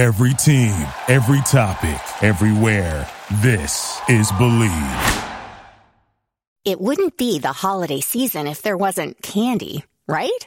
Every team, every topic, everywhere. This is Believe. It wouldn't be the holiday season if there wasn't candy, right?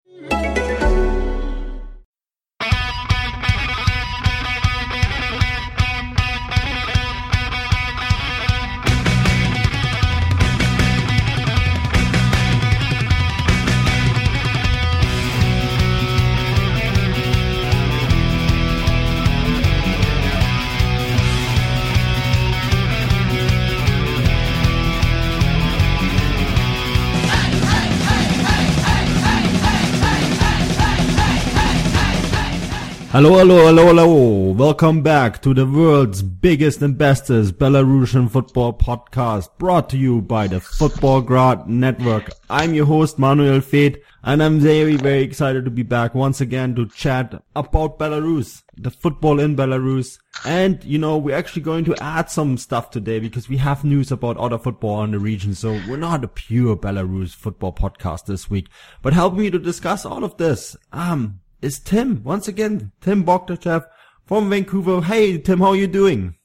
Hello, hello, hello, hello. Welcome back to the world's biggest and bestest Belarusian football podcast brought to you by the Futbolgrad Network. I'm your host, Manuel Veth, and I'm very, very excited to be back once again to chat about Belarus, the football in Belarus. And, you know, we're actually going to add some stuff today because we have news about other football in the region. So we're not a pure Belarus football podcast this week, but help me to discuss all of this. Um, is Tim. Once again, Tim Bogdachev from Vancouver. Hey, Tim, how are you doing?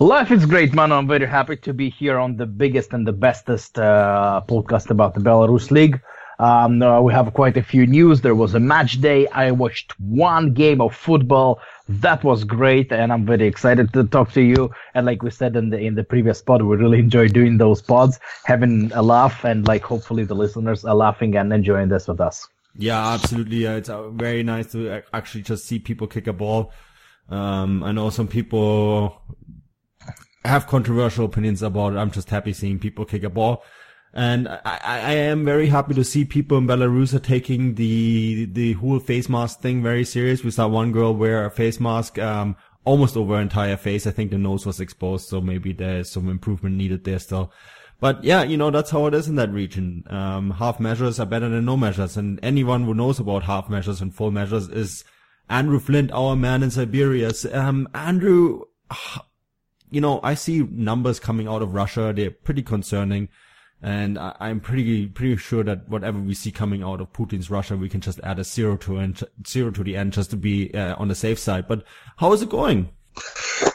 Life is great, man. I'm very happy to be here on the biggest and the bestest uh, podcast about the Belarus League. Um, uh, we have quite a few news. There was a match day. I watched one game of football. That was great, and I'm very excited to talk to you. And like we said in the in the previous pod, we really enjoy doing those pods, having a laugh, and like hopefully the listeners are laughing and enjoying this with us. Yeah, absolutely. It's uh, very nice to actually just see people kick a ball. Um, I know some people have controversial opinions about it. I'm just happy seeing people kick a ball. And I, I am very happy to see people in Belarus are taking the, the whole face mask thing very serious. We saw one girl wear a face mask, um, almost over her entire face. I think the nose was exposed. So maybe there's some improvement needed there still. But yeah, you know, that's how it is in that region. Um, half measures are better than no measures. And anyone who knows about half measures and full measures is Andrew Flint, our man in Siberia. Um, Andrew, you know, I see numbers coming out of Russia. They're pretty concerning. And I, am pretty, pretty sure that whatever we see coming out of Putin's Russia, we can just add a zero to end, zero to the end just to be uh, on the safe side. But how is it going?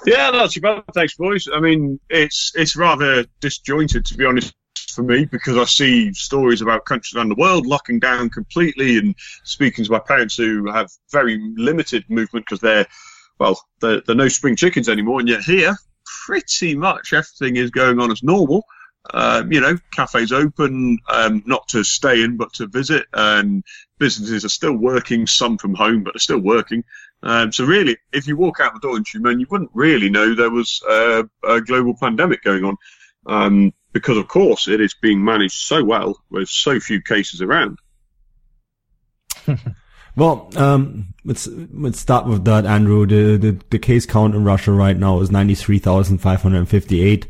Yeah, not too bad. Thanks, boys. I mean, it's it's rather disjointed to be honest for me because I see stories about countries around the world locking down completely, and speaking to my parents who have very limited movement because they're well, they're, they're no spring chickens anymore, and yet here, pretty much everything is going on as normal. Um, you know, cafes open, um, not to stay in, but to visit, and businesses are still working, some from home, but they're still working. Um, so really, if you walk out the door in Tyumen, you wouldn't really know there was uh, a global pandemic going on, um, because of course it is being managed so well with so few cases around. well, um, let's let's start with that, Andrew. The, the the case count in Russia right now is ninety three thousand five hundred fifty eight,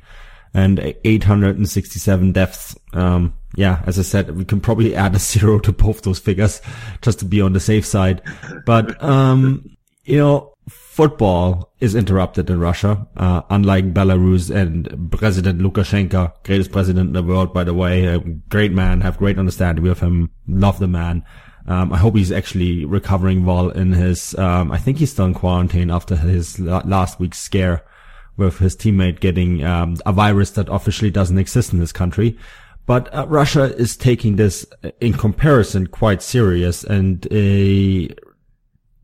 and eight hundred and sixty seven deaths. Um, yeah, as I said, we can probably add a zero to both those figures just to be on the safe side. But, um, you know, football is interrupted in Russia, uh, unlike Belarus and President Lukashenko, greatest president in the world, by the way, a great man, have great understanding with him, love the man. Um, I hope he's actually recovering well in his, um, I think he's still in quarantine after his last week's scare with his teammate getting, um, a virus that officially doesn't exist in this country. But uh, Russia is taking this in comparison quite serious and a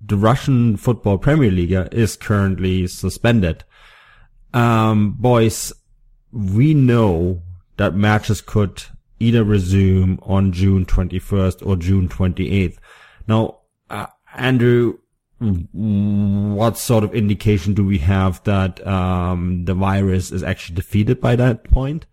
the Russian football Premier League is currently suspended. Um, boys, we know that matches could either resume on June 21st or June 28th. Now, uh, Andrew, what sort of indication do we have that um, the virus is actually defeated by that point?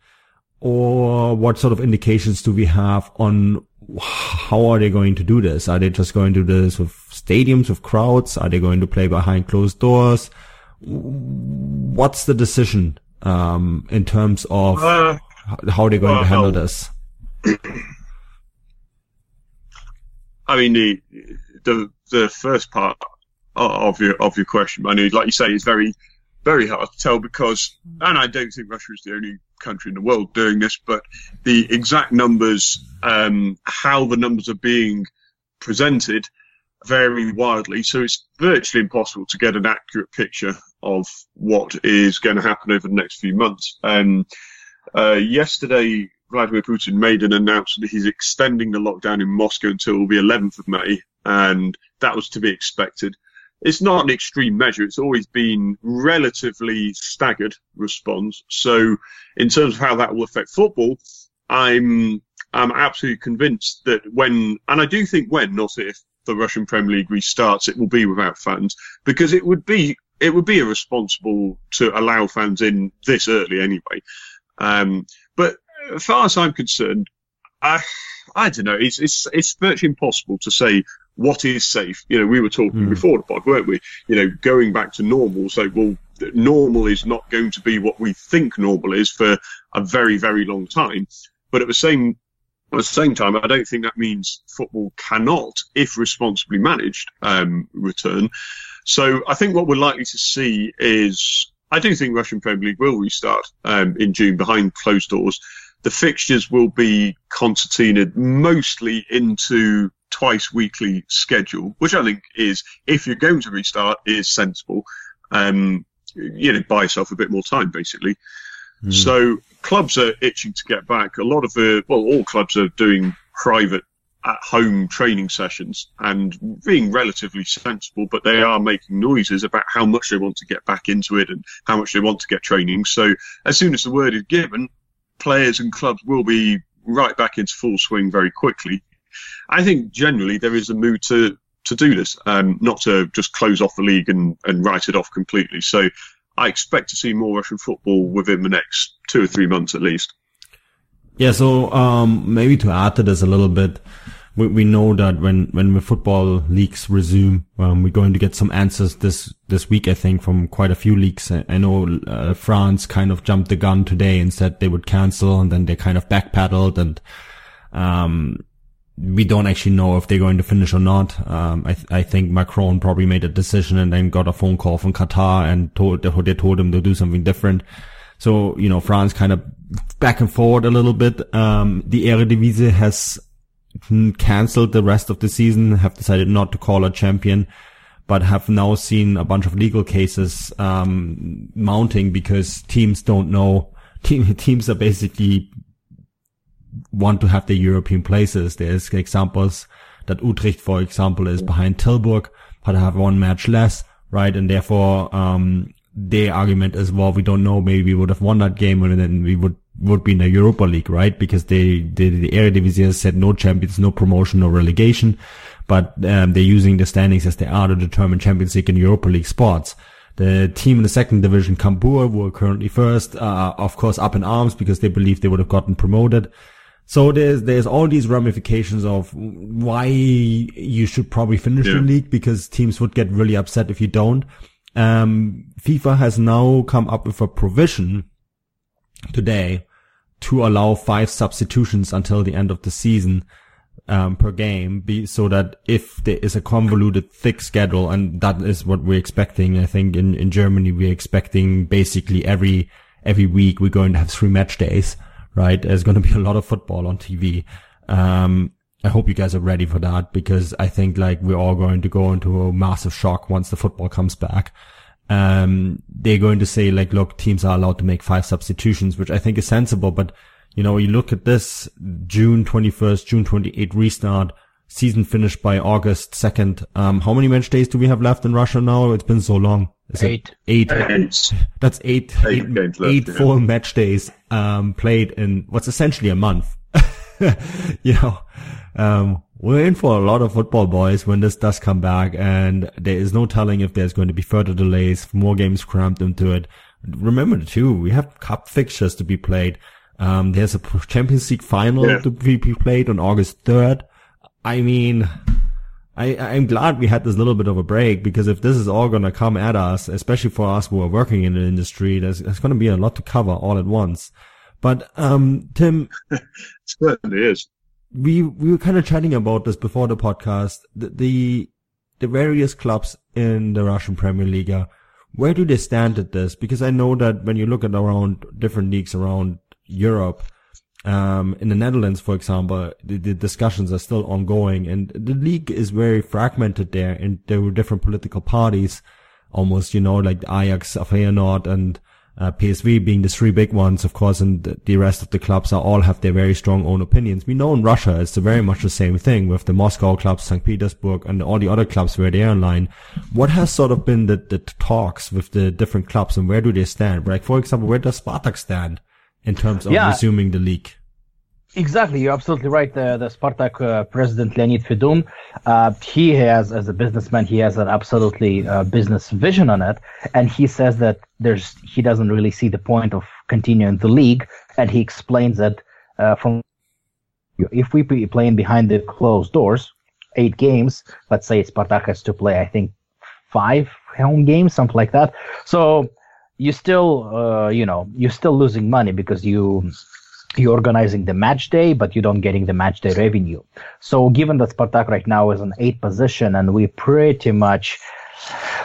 Or what sort of indications do we have on how are they going to do this? Are they just going to do this with stadiums, with crowds? Are they going to play behind closed doors? What's the decision um, in terms of Uh, how they're going to handle this? I mean, the the the first part of your of your question, I mean, like you say, is very very hard to tell because, and I don't think Russia is the only country in the world doing this, but the exact numbers, um, how the numbers are being presented, vary wildly. So it's virtually impossible to get an accurate picture of what is going to happen over the next few months. Um, uh, yesterday, Vladimir Putin made an announcement that he's extending the lockdown in Moscow until the 11th of May, and that was to be expected. It's not an extreme measure. It's always been relatively staggered response. So, in terms of how that will affect football, I'm I'm absolutely convinced that when, and I do think when, not if, the Russian Premier League restarts, it will be without fans because it would be it would be irresponsible to allow fans in this early anyway. Um, but as far as I'm concerned, I I don't know. It's it's it's virtually impossible to say what is safe. You know, we were talking before the pod, weren't we? You know, going back to normal. So, well, normal is not going to be what we think normal is for a very very long time. But at the same at the same time, I don't think that means football cannot, if responsibly managed, um, return. So I think what we're likely to see is, I do think Russian Premier League will restart um, in June behind closed doors. The fixtures will be concertinaed mostly into twice weekly schedule, which I think is, if you're going to restart, is sensible. Um, you know, buy yourself a bit more time, basically. So clubs are itching to get back. A lot of the, well, all clubs are doing private at home training sessions and being relatively sensible, but they are making noises about how much they want to get back into it and how much they want to get training. So as soon as the word is given, players and clubs will be right back into full swing very quickly. I think generally there is a mood to, to do this, um, not to just close off the league and, and write it off completely. So I expect to see more Russian football within the next two or three months at least. Yeah, so um, maybe to add to this a little bit, we, we know that when when the football leagues resume, um, we're going to get some answers this this week. I think from quite a few leagues. I, I know uh, France kind of jumped the gun today and said they would cancel, and then they kind of backpedaled, and um, we don't actually know if they're going to finish or not. Um, I, th- I think Macron probably made a decision and then got a phone call from Qatar and told they told him to do something different. So, you know, France kind of back and forward a little bit. Um, the Eredivisie has cancelled the rest of the season, have decided not to call a champion, but have now seen a bunch of legal cases, um, mounting because teams don't know, team, teams are basically want to have the European places. There's examples that Utrecht, for example, is behind Tilburg, but have one match less, right? And therefore, um, their argument is, well, we don't know, maybe we would have won that game and then we would, would be in the Europa League, right? Because they, they the Eredivisie has said no champions, no promotion, no relegation, but, um, they're using the standings as they are to determine Champions League and Europa League spots. The team in the second division, Cambuur, were currently first, uh, of course, up in arms because they believe they would have gotten promoted. So there's there's all these ramifications of why you should probably finish Yeah. the league because teams would get really upset if you don't. Um, FIFA has now come up with a provision today to allow five substitutions until the end of the season um, per game, be, so that if there is a convoluted, thick schedule, and that is what we're expecting. I think in, in Germany we're expecting basically every every week we're going to have three match days, right? There's going to be a lot of football on TV. Um, I hope you guys are ready for that because I think like we're all going to go into a massive shock once the football comes back. Um, they're going to say like, look, teams are allowed to make five substitutions, which I think is sensible. But you know, you look at this June 21st, June 28th restart, season finished by August 2nd. Um, how many match days do we have left in Russia now? It's been so long. Is it Eight. Eight. That's eight, Eight eight, games left, eight yeah. full match days, um, played in what's essentially a month. you know, um, we're in for a lot of football boys when this does come back and there is no telling if there's going to be further delays, more games cramped into it. Remember too, we have cup fixtures to be played. Um, there's a Champions League final Yeah. to be be played on August 3rd. I mean, I, I'm glad we had this little bit of a break because if this is all going to come at us, especially for us who are working in the industry, there's, there's going to be a lot to cover all at once. But, um, Tim. certainly is. We, we were kind of chatting about this before the podcast. The, the, the various clubs in the Russian Premier League, where do they stand at this? Because I know that when you look at around different leagues around Europe, um, in the Netherlands, for example, the, the, discussions are still ongoing and the league is very fragmented there and there were different political parties, almost, you know, like Ajax, Feyenoord and uh, PSV being the three big ones, of course, and the rest of the clubs are all have their very strong own opinions. We know in Russia it's very much the same thing with the Moscow clubs, St. Petersburg, and all the other clubs where they are in line. What has sort of been the, the talks with the different clubs and where do they stand? Like, for example, where does Spartak stand in terms of yeah. resuming the league? Exactly, you're absolutely right. The, the Spartak uh, president Leonid Fedun, uh, he has, as a businessman, he has an absolutely uh, business vision on it, and he says that there's he doesn't really see the point of continuing the league, and he explains that uh, from if we be playing behind the closed doors, eight games, let's say Spartak has to play, I think five home games, something like that. So you still, uh, you know, you're still losing money because you you're organizing the match day, but you don't getting the match day revenue. So given that Spartak right now is in eighth position and we pretty much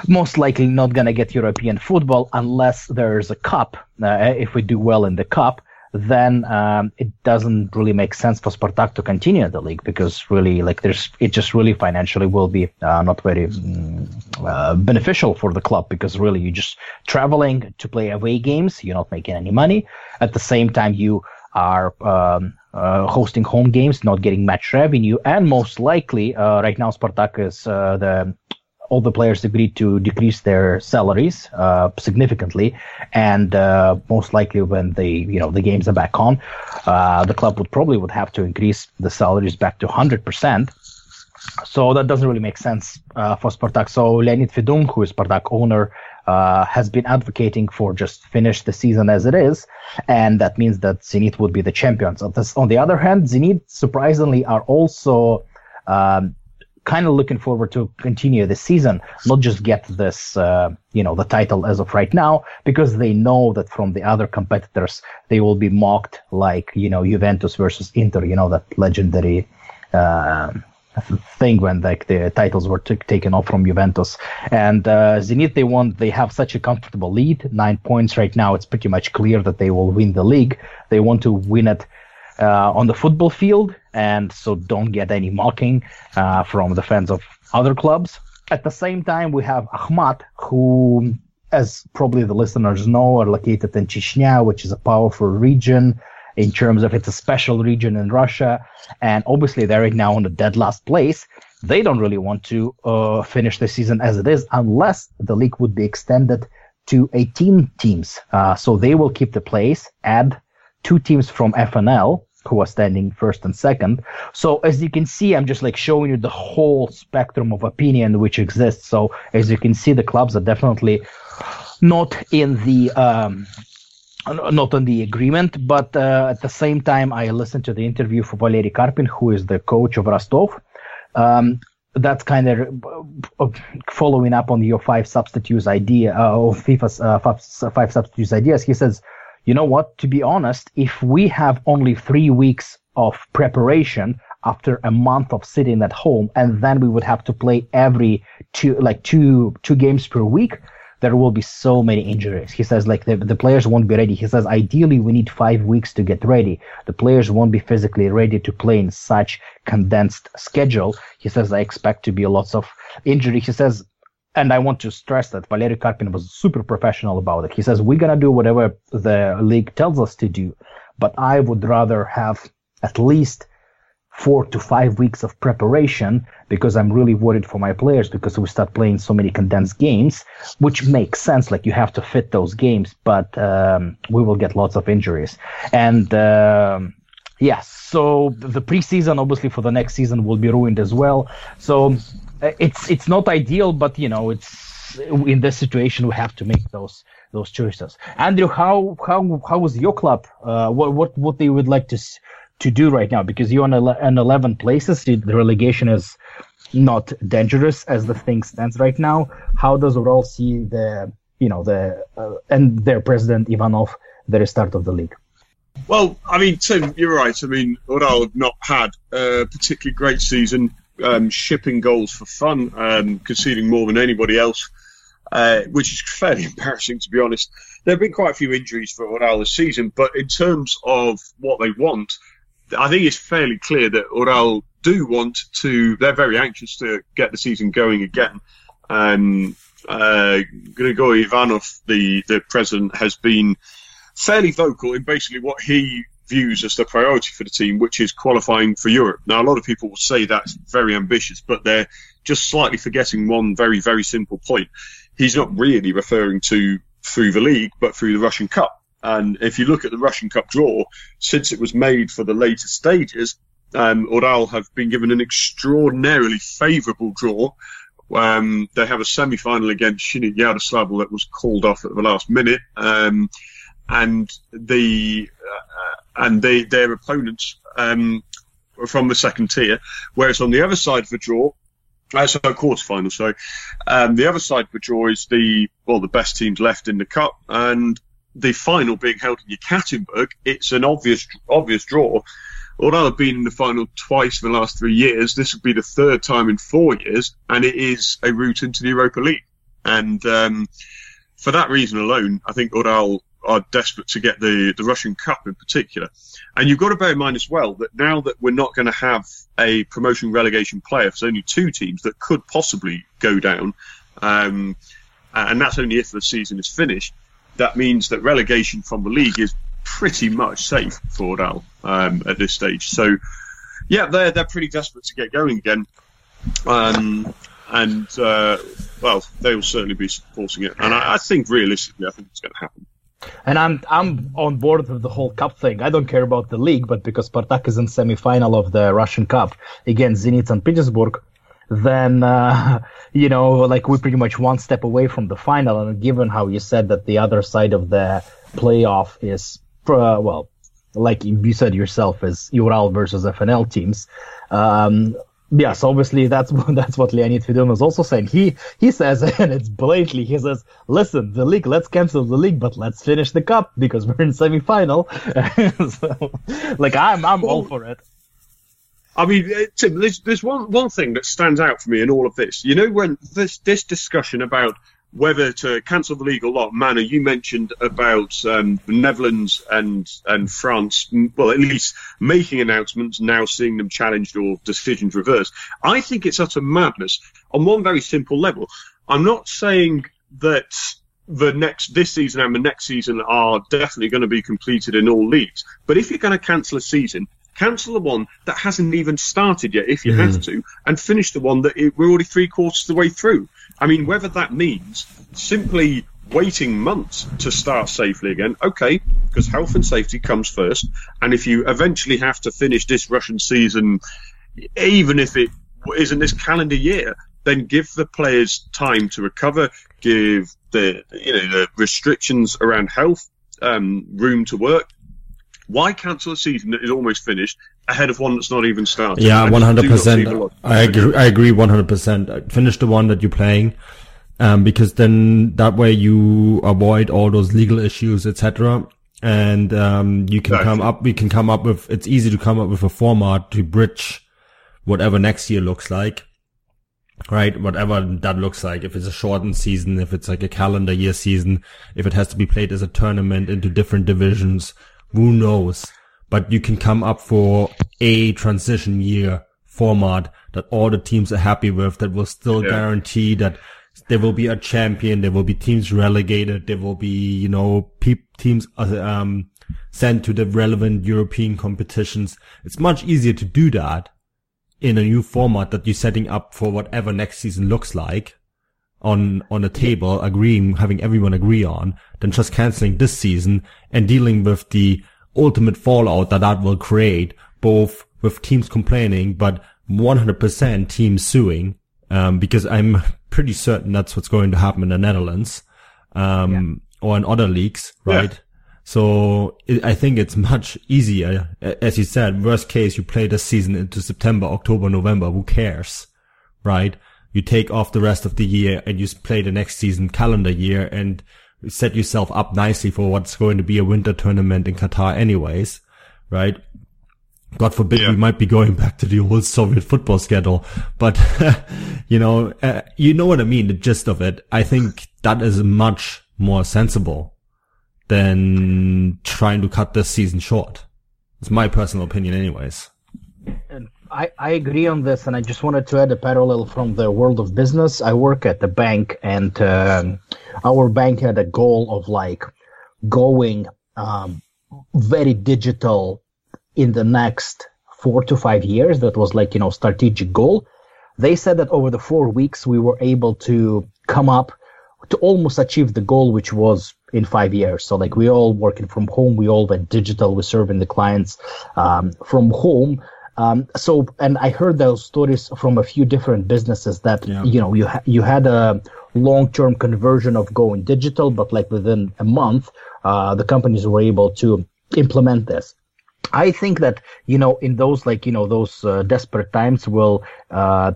most likely not going to get European football unless there's a cup. Uh, if we do well in the cup, then um, it doesn't really make sense for Spartak to continue in the league because really, like, there's it just really financially will be uh, not very mm, uh, beneficial for the club because really you're just traveling to play away games, you're not making any money. At the same time, you are um, uh, hosting home games, not getting match revenue, and most likely, uh, right now, Spartak is uh, the all the players agreed to decrease their salaries uh, significantly, and uh, most likely, when the you know the games are back on, uh, the club would probably would have to increase the salaries back to hundred percent. So that doesn't really make sense for Spartak. So Leonid Fedun, who is Spartak owner, uh, has been advocating for just finish the season as it is, and that means that Zenit would be the champions. On the other hand, Zenit surprisingly are also um, kind of looking forward to continue the season, not just get this, uh, you know, the title as of right now, because they know that from the other competitors they will be mocked like you know Juventus versus Inter, you know that legendary. Uh, thing when like the titles were t- taken off from Juventus. And uh, Zenit, they want they have such a comfortable lead, nine points right now. It's pretty much clear that they will win the league. They want to win it uh, on the football field, and so don't get any mocking uh, from the fans of other clubs. At the same time, we have Akhmat, who, as probably the listeners know, are located in Chechnya, which is a powerful region in terms of it's a special region in Russia, and obviously they're right now on the dead last place. They don't really want to uh, finish the season as it is unless the league would be extended to 18 teams. Uh, so they will keep the place, add two teams from FNL who are standing first and second. So as you can see, I'm just like showing you the whole spectrum of opinion which exists. So as you can see, the clubs are definitely not in the um, not on the agreement, but uh, at the same time, I listened to the interview for Valery Karpin, who is the coach of Rostov. Um, that's kind of uh, following up on your five substitutes idea uh, of FIFA's uh, five, five substitutes ideas. He says, you know what? To be honest, if we have only three weeks of preparation after a month of sitting at home, and then we would have to play every two like two two games per week there will be so many injuries. He says like the, the players won't be ready. He says ideally we need five weeks to get ready. The players won't be physically ready to play in such condensed schedule. He says I expect to be lots of injury. He says, and I want to stress that Valery Karpin was super professional about it. He says we're gonna do whatever the league tells us to do, but I would rather have at least four to five weeks of preparation because I'm really worried for my players because we start playing so many condensed games, which makes sense. Like you have to fit those games, but um, we will get lots of injuries. And um, yes, so the preseason obviously for the next season will be ruined as well. So uh, it's it's not ideal, but you know it's in this situation we have to make those those choices. Andrew, how how how was your club? Uh, what what what they would like to to do right now because you're on 11 places. The relegation is not dangerous as the thing stands right now. How does Ural see the you know the uh, and their president Ivanov the restart of the league? Well, I mean, Tim, you're right. I mean, Ural have not had a particularly great season, um, shipping goals for fun, um, conceding more than anybody else, uh, which is fairly embarrassing to be honest. There have been quite a few injuries for Ural this season, but in terms of what they want, I think it's fairly clear that Ural do want to. They're very anxious to get the season going again. Um, uh, Ivanov, the the president, has been fairly vocal in basically what he views as the priority for the team, which is qualifying for Europe. Now, a lot of people will say that's very ambitious, but they're just slightly forgetting one very, very simple point. He's not really referring to through the league, but through the Russian Cup. And if you look at the Russian Cup draw, since it was made for the later stages, um, Ural have been given an extraordinarily favourable draw. Um, they have a semi-final against Shinnik Yaroslavl that was called off at the last minute. Um, and the uh, and they their opponents um, from the second tier. Whereas on the other side of the draw, uh, so quarterfinal, sorry, um, the other side of the draw is the well the best teams left in the cup, and the final being held in Yekaterinburg. It's an obvious obvious draw. Although I've been in the final twice in the last three years, this would be the third time in four years, and it is a route into the Europa League. And um, for that reason alone, I think Ural are desperate to get the, the Russian Cup in particular. And you've got to bear in mind as well that now that we're not going to have a promotion relegation player, there's only two teams that could possibly go down, um, and that's only if the season is finished. That means that relegation from the league is pretty much safe for Ural um, at this stage. So, yeah, they're they're pretty desperate to get going again. Um, and uh, well, they will certainly be supporting it. And I, I think realistically, I think it's going to happen. And I'm I'm on board with the whole cup thing. I don't care about the league, but because Spartak is in semi-final of the Russian Cup against Zenit St. Petersburg, then uh, you know, like we're pretty much one step away from the final. And given how you said that the other side of the playoff is, uh, well, like you said yourself, is Ural versus FNL teams. Um, Yes, obviously that's that's what Leonid Fedun is also saying. He he says, and it's blatantly, he says, "Listen, the league, let's cancel the league, but let's finish the cup because we're in semi-final." so, like I'm I'm well, all for it. I mean, uh, Tim, there's, there's one one thing that stands out for me in all of this. You know, when this this discussion about whether to cancel the league or not. Manu, you mentioned about um, the Netherlands and and France, well, at least making announcements, now seeing them challenged or decisions reversed. I think it's utter madness on one very simple level. I'm not saying that the next this season and the next season are definitely going to be completed in all leagues. But if you're going to cancel a season, cancel the one that hasn't even started yet, if you mm. have to, and finish the one that it, we're already three quarters of the way through. I mean, whether that means simply waiting months to start safely again, okay, because health and safety comes first. And if you eventually have to finish this Russian season, even if it isn't this calendar year, then give the players time to recover, give the you know the restrictions around health um, room to work. Why cancel a season that is almost finished ahead of one that's not even started. Yeah, one hundred percent. I agree. I agree one hundred percent. Finish the one that you're playing, um, because then that way you avoid all those legal issues, etc. And um, you can exactly. come up. We can come up with. It's easy to come up with a format to bridge whatever next year looks like. Right, whatever that looks like. If it's a shortened season, if it's like a calendar year season, if it has to be played as a tournament into different divisions, who knows? But you can come up for a transition year format that all the teams are happy with that will still yeah. guarantee that there will be a champion, there will be teams relegated, there will be, you know, pe- teams, uh, um, sent to the relevant European competitions. It's much easier to do that in a new format that you're setting up for whatever next season looks like on, on a table, agreeing, having everyone agree on, than just canceling this season and dealing with the ultimate fallout that that will create, both with teams complaining, but 100% teams suing, um, because I'm pretty certain that's what's going to happen in the Netherlands, um, yeah. or in other leagues, right? Yeah. So it, I think it's much easier. As you said, worst case, you play the season into September, October, November. Who cares? Right? You take off the rest of the year and you play the next season calendar year and set yourself up nicely for what's going to be a winter tournament in Qatar anyways. Right? God forbid yeah. we might be going back to the old Soviet football schedule, but you know, uh, you know what I mean, the gist of it. I think that is much more sensible than trying to cut this season short. It's my personal opinion anyways. And I, I agree on this, and I just wanted to add a parallel from the world of business. I work at the bank, and um, our bank had a goal of like going um, very digital in the next four to five years. That was like, you know, strategic goal. They said that over the four weeks, we were able to come up to almost achieve the goal, which was in five years. So like we all working from home, we all went digital, we're serving the clients um, from home. Um, so, and I heard those stories from a few different businesses that, yeah. you know, you, ha- you had a long-term conversion of going digital, but like within a month, uh, the companies were able to implement this. I think that you know in those like you know those uh, desperate times will uh,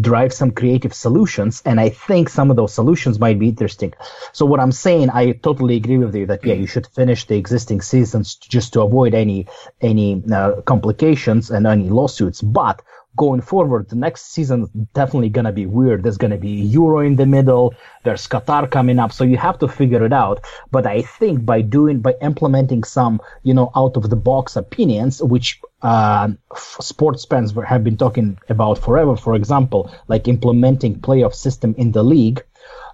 drive some creative solutions, and I think some of those solutions might be interesting. So what I'm saying, I totally agree with you that yeah, you should finish the existing seasons just to avoid any any uh, complications and any lawsuits. But going forward, the next season definitely gonna be weird. There's gonna be Euro in the middle. There's Qatar coming up, so you have to figure it out. But I think by doing, by implementing some, you know, out of the box opinions, which uh, sports fans have been talking about forever. For example, like implementing playoff system in the league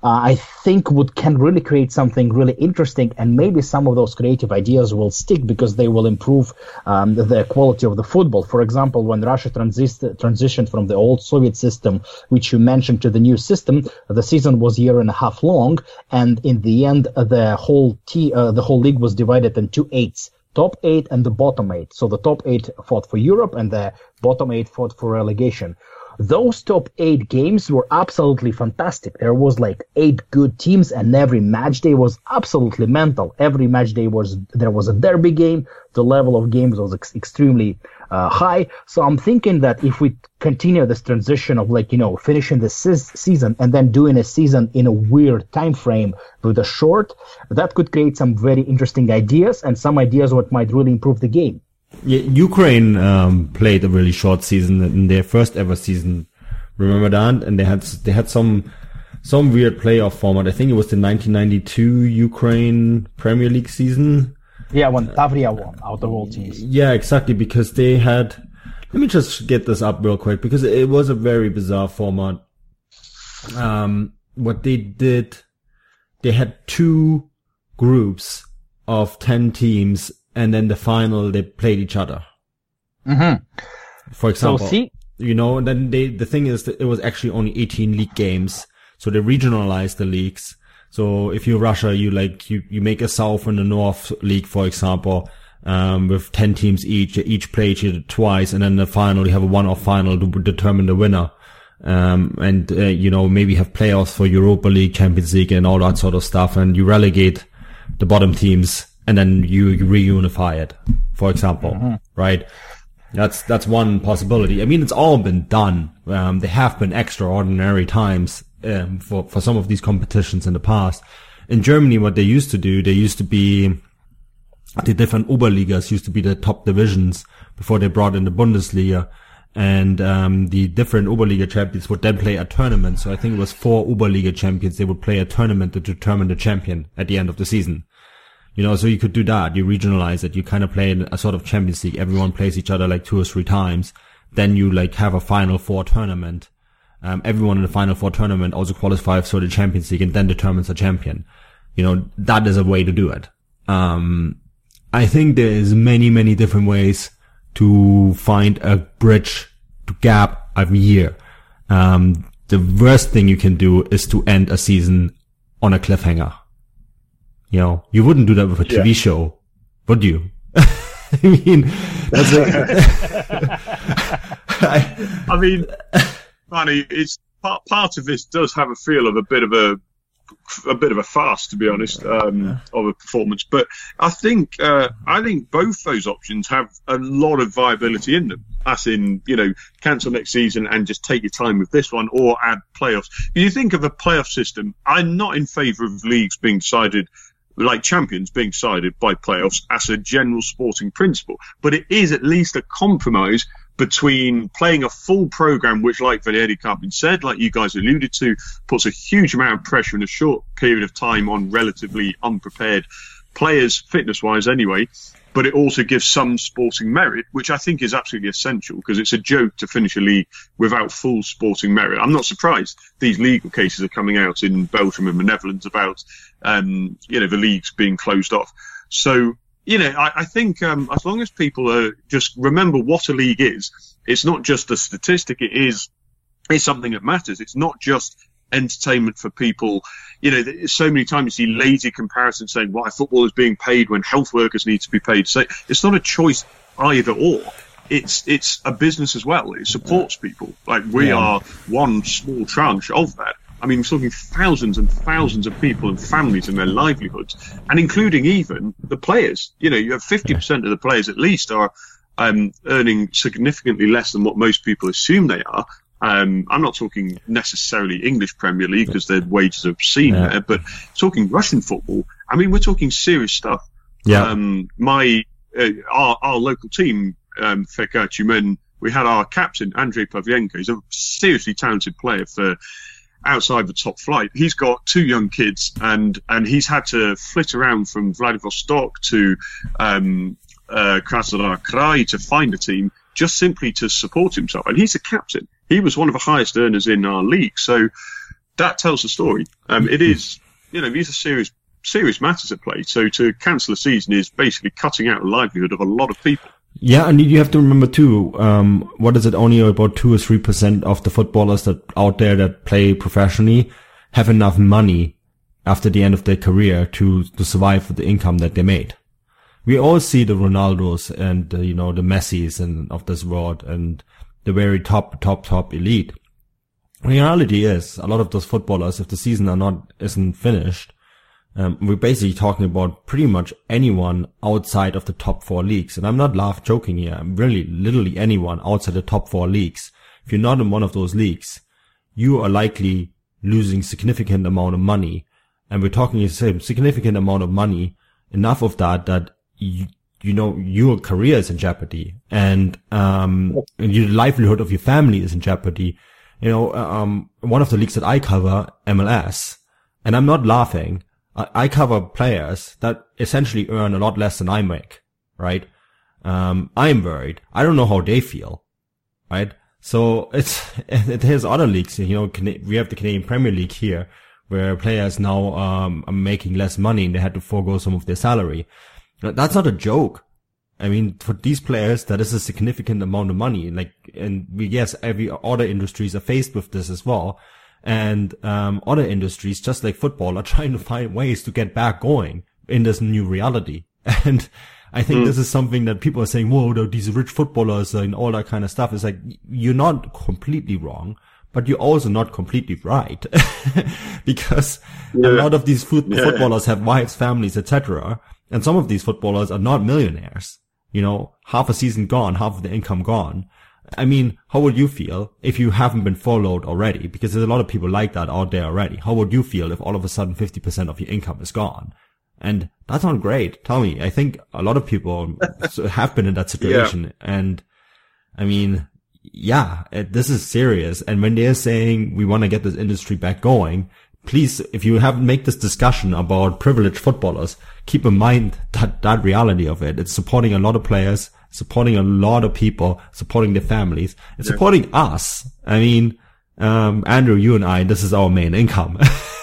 uh, I think would can really create something really interesting, and maybe some of those creative ideas will stick because they will improve um, the, the, quality of the football. For example, when Russia transi- transitioned from the old Soviet system, which you mentioned, to the new system, the season was year and a half long, and in the end, the whole t- uh, the whole league was divided into eights top eight and the bottom eight. So the top eight fought for Europe and the bottom eight fought for relegation those top eight games were absolutely fantastic. There was like eight good teams and every match day was absolutely mental. Every match day was, there was a derby game. The level of games was ex- extremely uh, high. So I'm thinking that if we continue this transition of like, you know, finishing the season and then doing a season in a weird time frame with a short, that could create some very interesting ideas and some ideas what might really improve the game. Yeah, Ukraine um, played a really short season in their first ever season. Remember that? And they had they had some some weird playoff format. I think it was the 1992 Ukraine Premier League season. Yeah, when Tavria won out of all teams. Yeah, exactly because they had. Let me just get this up real quick because it was a very bizarre format. Um, what they did, they had two groups of 10 teams and then the final they played each other. Mm-hmm. For example, so see? you know, and then they the thing is that it was actually only 18 league games, so they regionalized the leagues. So if you're Russia, you like you you make a South and a North league, for example. Um, with 10 teams each, each play each other twice, and then the final, you have a one-off final to determine the winner. Um, and, uh, you know, maybe have playoffs for Europa League, Champions League, and all that sort of stuff, and you relegate the bottom teams and then you, reunify it, for example, mm-hmm. right? That's that's one possibility. I mean, it's all been done. Um, there have been extraordinary times um, for for some of these competitions in the past. In Germany, what they used to do, they used to be the different Oberligas used to be the top divisions before they brought in the Bundesliga, and um, the different Oberliga champions would then play a tournament. So I think it was four Oberliga champions. They would play a tournament to determine the champion at the end of the season. You know, so you could do that. You regionalize it. You kind of play a sort of Champions League. Everyone plays each other like two or three times. Then you like have a Final Four tournament. Um, everyone in the Final Four tournament also qualifies for the Champions League and then determines a champion. You know, that is a way to do it. Um, I think there is many, many different ways to find a bridge to gap a year. Um, the worst thing you can do is to end a season on a cliffhanger. You know, you wouldn't do that with a TV yeah. show, would you? I mean, that's I, I mean, funny. It's part part of this does have a feel of a bit of a a bit of a farce, to be honest, um, of a performance. But I think uh, I think both those options have a lot of viability in them. As in, you know, cancel next season and just take your time with this one, or add playoffs. If you think of a playoff system, I'm not in favour of leagues being decided like champions being decided by playoffs as a general sporting principle, but it is at least a compromise between playing a full program, which, like Valery Karpin said, like you guys alluded to, puts a huge amount of pressure in a short period of time on relatively unprepared players, fitness wise anyway. But it also gives some sporting merit, which I think is absolutely essential because it's a joke to finish a league without full sporting merit. I'm not surprised these legal cases are coming out in Belgium and the Netherlands about, um, you know, the leagues being closed off. So you know, I, I think um, as long as people are just remember what a league is, it's not just a statistic. It is it's something that matters. It's not just entertainment for people. You know, so many times you see lazy comparisons saying why football is being paid when health workers need to be paid. So it's not a choice either or. It's it's a business as well. It supports people. Like we yeah. are one small tranche of that. I mean, we're talking thousands and thousands of people and families and their livelihoods, and including even the players. You know, you have 50% of the players at least are um, earning significantly less than what most people assume they are. Um, I'm not talking necessarily English Premier League because their wages are obscene yeah. there, but talking Russian football. I mean, we're talking serious stuff. Yeah. Um, my uh, our, our local team, um, FK Tyumen, we had our captain Andrei Pavlenko. He's a seriously talented player for outside the top flight. He's got two young kids, and and he's had to flit around from Vladivostok to um, uh, Krasnodar Krai to find a team just simply to support himself. And he's a captain. He was one of the highest earners in our league. So that tells the story. Um, it is, you know, these are serious serious matters at play. So to cancel a season is basically cutting out the livelihood of a lot of people. Yeah, and you have to remember too, um, what is it? Only about two or three percent of the footballers that out there that play professionally have enough money after the end of their career to, to survive with the income that they made. We all see the Ronaldos and, uh, you know, the Messis and of this world and the very top, top, top elite. Reality is a lot of those footballers, if the season are not, isn't finished, um, we're basically talking about pretty much anyone outside of the top four leagues. And I'm not laugh joking here. I'm really literally anyone outside the top four leagues. If you're not in one of those leagues, you are likely losing significant amount of money. And we're talking a significant amount of money, enough of that that you, you know, your career is in jeopardy and, um, and your livelihood of your family is in jeopardy. You know, um, one of the leagues that I cover, MLS, and I'm not laughing I, cover players that essentially earn a lot less than I make, right? Um, I'm worried. I don't know how they feel, right? So it's, there's other leagues, you know, we have the Canadian Premier League here where players now, um, are making less money and they had to forego some of their salary. That's not a joke. I mean, for these players, that is a significant amount of money. Like, and we, yes, every other industries are faced with this as well and um, other industries, just like football, are trying to find ways to get back going in this new reality. And I think mm. this is something that people are saying, whoa, these rich footballers and all that kind of stuff. It's like, you're not completely wrong, but you're also not completely right. because yeah. a lot of these yeah. footballers have wives, families, etc. And some of these footballers are not millionaires. You know, half a season gone, half of the income gone. I mean, how would you feel if you haven't been followed already? Because there's a lot of people like that out there already. How would you feel if all of a sudden 50% of your income is gone? And that's not great. Tell me, I think a lot of people have been in that situation. Yeah. And I mean, yeah, it, this is serious. And when they're saying we want to get this industry back going, please, if you have make this discussion about privileged footballers, keep in mind that that reality of it. It's supporting a lot of players supporting a lot of people, supporting their families, and yeah. supporting us. I mean, um, Andrew, you and I, this is our main income.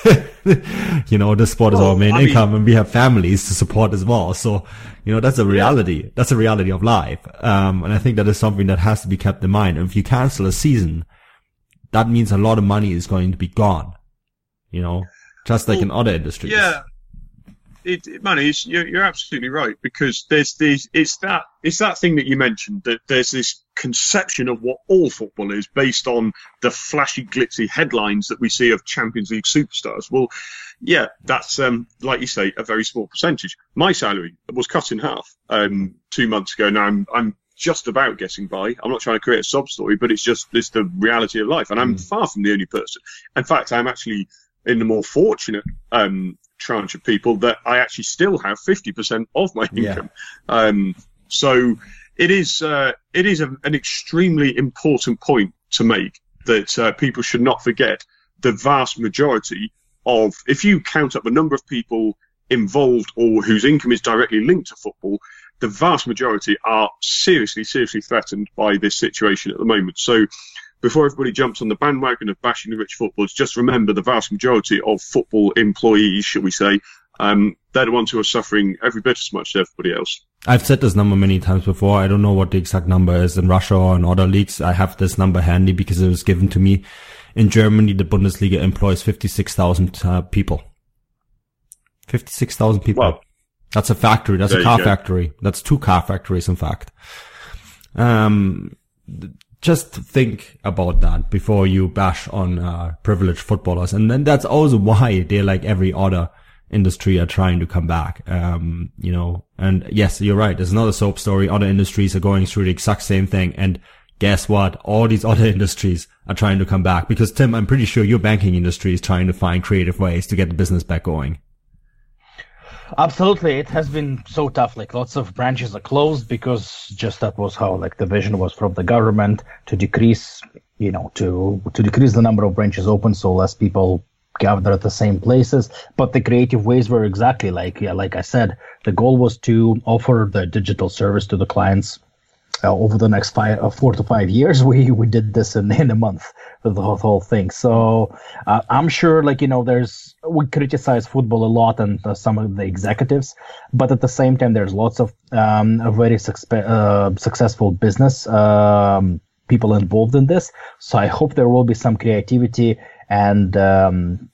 you know, this sport is our main I income mean, and we have families to support as well. So, you know, that's a reality. Yeah. That's a reality of life. Um, and I think that is something that has to be kept in mind. And if you cancel a season, that means a lot of money is going to be gone, you know, just like well, in other industries. Yeah. it, it man, you're, you're absolutely right because there's these. It's that it's that thing that you mentioned that there's this conception of what all football is based on the flashy, glitzy headlines that we see of Champions League superstars. Well, yeah, that's um, like you say, a very small percentage. My salary was cut in half um, two months ago. Now I'm I'm just about getting by. I'm not trying to create a sob story, but it's just it's the reality of life, and I'm mm. far from the only person. In fact, I'm actually in the more fortunate um, tranche of people that I actually still have 50% of my income. Yeah. Um, so it is uh, it is a, an extremely important point to make that uh, people should not forget the vast majority of if you count up the number of people involved or whose income is directly linked to football, the vast majority are seriously, seriously threatened by this situation at the moment. So before everybody jumps on the bandwagon of bashing the rich footballers, just remember the vast majority of football employees, shall we say, um, they're the ones who are suffering every bit as much as everybody else. I've said this number many times before. I don't know what the exact number is in Russia or in other leagues. I have this number handy because it was given to me. In Germany, the Bundesliga employs 56,000 uh, people. 56,000 people. Wow. That's a factory. That's there a car factory. That's two car factories, in fact. Um, just think about that before you bash on uh, privileged footballers. And then that's also why they're like every other industry are trying to come back. Um, you know, and yes, you're right. There's another soap story. Other industries are going through the exact same thing. And guess what? All these other industries are trying to come back because Tim, I'm pretty sure your banking industry is trying to find creative ways to get the business back going. Absolutely, it has been so tough. Like lots of branches are closed because just that was how like the vision was from the government to decrease, you know, to to decrease the number of branches open so less people gather at the same places. But the creative ways were exactly like yeah, like I said, the goal was to offer the digital service to the clients uh, over the next five, uh, four to five years. We we did this in, in a month, with the whole, thing. So uh, I'm sure, like you know, there's we criticize football a lot and uh, some of the executives, but at the same time, there's lots of um, very uh, successful business um, people involved in this. So I hope there will be some creativity and um,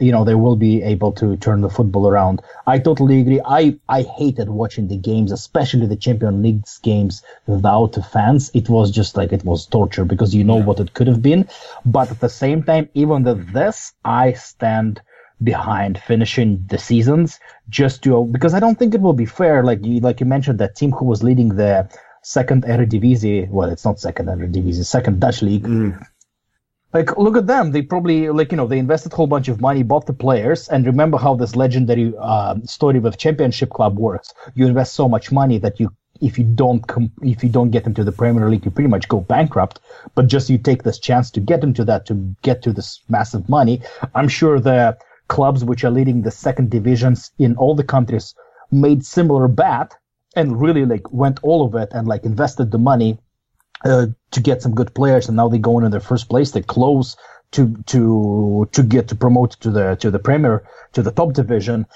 you know they will be able to turn the football around. I totally agree. I I hated watching the games, especially the Champion League's games without fans. It was just like it was torture because you know what it could have been. But at the same time, even with this, I stand behind finishing the seasons. Just to because I don't think it will be fair. Like you like you mentioned that team who was leading the second Eredivisie, well, it's not second Eredivisie, second Dutch league. Mm. Like look at them. They probably like you know they invested a whole bunch of money bought the players and remember how this legendary uh, story with championship club works. You invest so much money that you if you don't com- if you don't get into the premier league you pretty much go bankrupt. But just you take this chance to get into that to get to this massive money. I'm sure the clubs which are leading the second divisions in all the countries made similar bet and really like went all of it and like invested the money uh, to get some good players, and now they go into their first place. They close to to to get to promote to the to the Premier to the top division,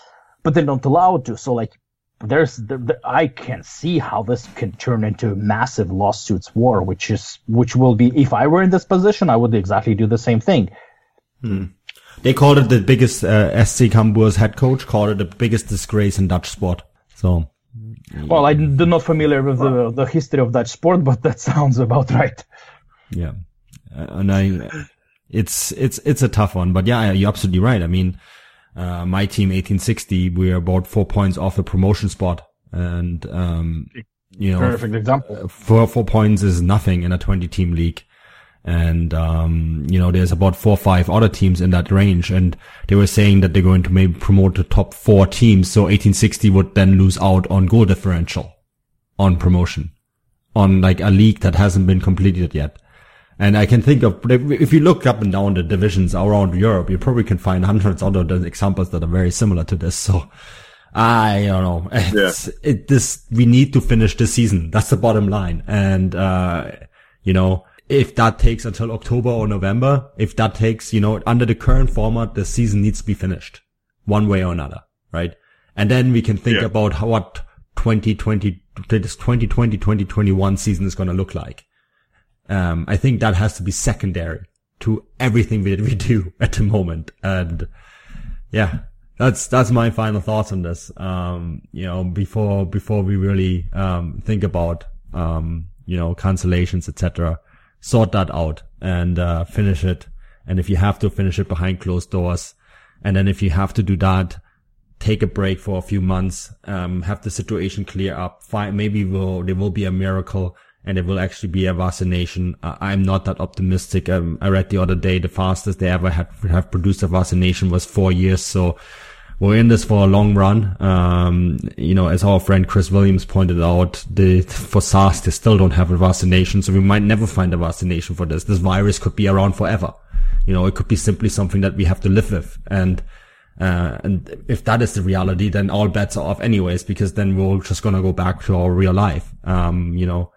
but they don't allow it to. So like, there's the, the, I can see how this can turn into a massive lawsuits war, which is which will be if I were in this position, I would exactly do the same thing. Hmm. They called it the biggest uh, SC Cambuur's head coach called it the biggest disgrace in Dutch sport. So well, I'm not familiar with the, the history of Dutch sport, but that sounds about right. Yeah, uh, and I, it's it's it's a tough one, but yeah, you're absolutely right. I mean, uh, my team 1860, we're about four points off the promotion spot, and um, you know, perfect example. Four four points is nothing in a 20 team league. And, um, you know, there's about four or five other teams in that range. And they were saying that they're going to maybe promote the top four teams. So 1860 would then lose out on goal differential on promotion on like a league that hasn't been completed yet. And I can think of, if you look up and down the divisions around Europe, you probably can find hundreds of other examples that are very similar to this. So I don't know. It's, yeah. it, this, we need to finish the season. That's the bottom line. And, uh, you know, if that takes until October or November, if that takes, you know, under the current format, the season needs to be finished one way or another, right? And then we can think yeah. about how, what 2020, this 2020, 2021 season is going to look like. Um, I think that has to be secondary to everything that we do at the moment. And yeah, that's that's my final thoughts on this. Um, you know, before before we really um, think about um, you know cancellations, etc. Sort that out and uh, finish it. And if you have to finish it behind closed doors, and then if you have to do that, take a break for a few months, um, have the situation clear up. Find, maybe will there will be a miracle and it will actually be a vaccination. Uh, I'm not that optimistic. Um, I read the other day the fastest they ever had have produced a vaccination was four years. So we're in this for a long run. Um, you know, as our friend Chris Williams pointed out, the, for SARS, they still don't have a vaccination. So we might never find a vaccination for this. This virus could be around forever. You know, it could be simply something that we have to live with. And, uh, and if that is the reality, then all bets are off anyways, because then we're just going to go back to our real life. Um, you know,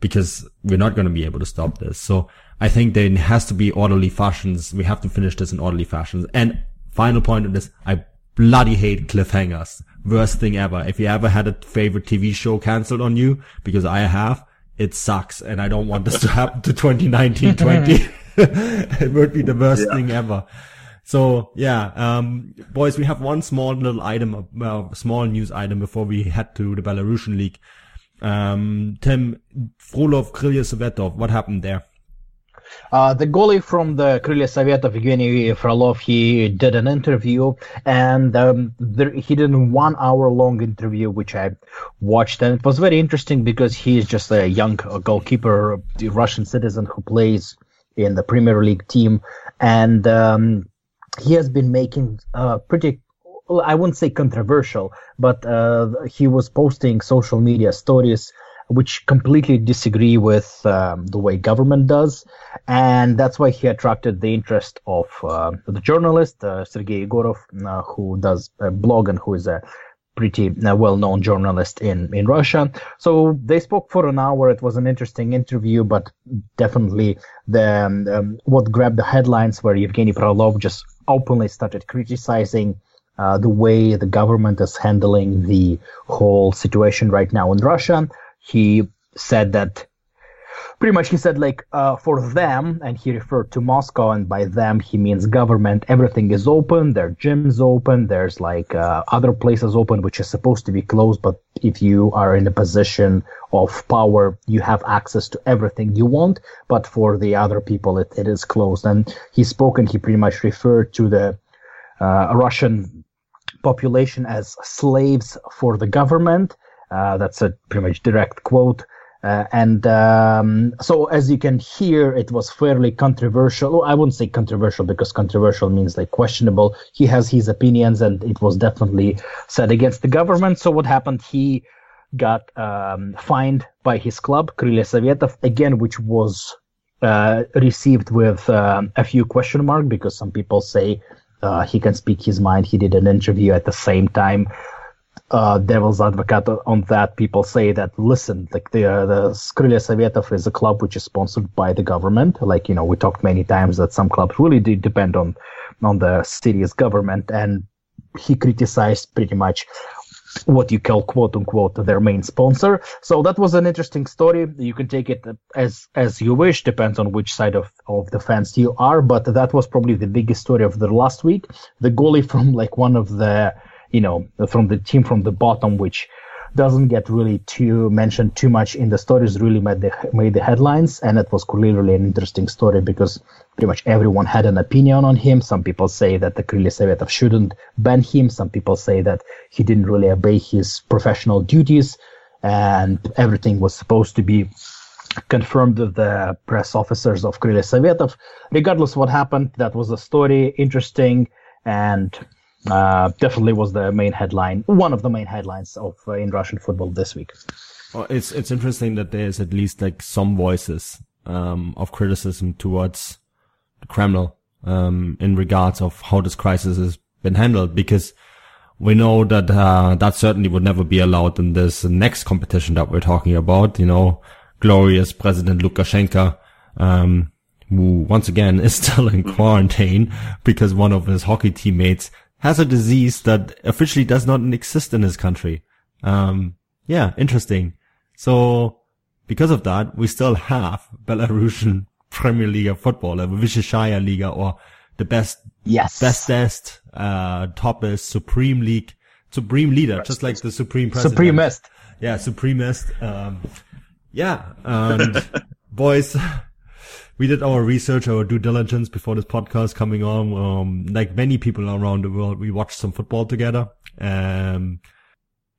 because we're not going to be able to stop this. So I think there has to be orderly fashions. We have to finish this in orderly fashions. And final point of this, I bloody hate cliffhangers. Worst thing ever. If you ever had a favorite TV show cancelled on you, because I have, it sucks. And I don't want this to happen to 2019, 20. it would be the worst yeah. thing ever. So yeah, um, boys, we have one small little item, well, small news item before we head to the Belarusian league. Um, Tim, Frolov, Krylia Sovetov, what happened there? Uh, the goalie from the Krylia Sovetov, Evgeny Frolov, he did an interview and um, there, he did a one hour long interview, which I watched. And it was very interesting because he is just a young goalkeeper, a Russian citizen who plays in the Premier League team. And um, he has been making uh, pretty I wouldn't say controversial, but uh, he was posting social media stories which completely disagree with um, the way government does, and that's why he attracted the interest of uh, the journalist uh, Sergei Egorov, uh, who does a blog and who is a pretty uh, well-known journalist in in Russia. So they spoke for an hour. It was an interesting interview, but definitely the um, um what grabbed the headlines where Evgeny Frolov just openly started criticizing uh, the way the government is handling the whole situation right now in Russia he said that pretty much he said like uh, for them and he referred to moscow and by them he means government. Everything is open. There are gyms open. There's like uh, other places open which is supposed to be closed. But if you are in a position of power you have access to everything you want. But for the other people it, it is closed. And he spoke and he pretty much referred to the uh, russian population as slaves for the government that's a pretty much direct quote. Uh, and um, so, as you can hear, it was fairly controversial. I wouldn't say controversial because controversial means like questionable. He has his opinions, and it was definitely said against the government. So, what happened? He got um, fined by his club, Krylia Sovetov, again, which was uh, received with um, a few question mark because some people say uh, he can speak his mind. He did an interview at the same time uh, devil's advocate on that. People say that listen, like the uh, the Krylia Sovetov is a club which is sponsored by the government. Like you know, we talked many times that some clubs really do depend on on the city's government, and he criticized pretty much what you call quote unquote their main sponsor. So that was an interesting story. You can take it as as you wish, depends on which side of, of the fence you are. But that was probably the biggest story of the last week. The goalie from like one of the you know, from the team from the bottom, which doesn't get really too mentioned too much in the stories really made the made the headlines. And it was clearly an interesting story because pretty much everyone had an opinion on him. Some people say that the Sovetov shouldn't ban him. Some people say that he didn't really obey his professional duties. And everything was supposed to be confirmed with the press officers of Sovetov regardless what happened that was a story interesting and uh, definitely was the main headline, one of the main headlines of uh, in Russian football this week. Well, it's it's interesting that there's at least like some voices um, of criticism towards the Kremlin um, in regards of how this crisis has been handled, because we know that uh, that certainly would never be allowed in this next competition that we're talking about. You know, glorious President Lukashenko. Um, who once again is still in quarantine because one of his hockey teammates has a disease that officially does not exist in his country. Um, yeah, interesting. So because of that, we still have Belarusian Premier League football, a Vysshaya Liga or the best, Yes. bestest, uh, toppest, supreme league, supreme leader, just like the supreme president. Supremist. Yeah, supremist. Um, yeah, and boys, we did our research, our due diligence before this podcast coming on. Um, like many people around the world, we watched some football together. Um,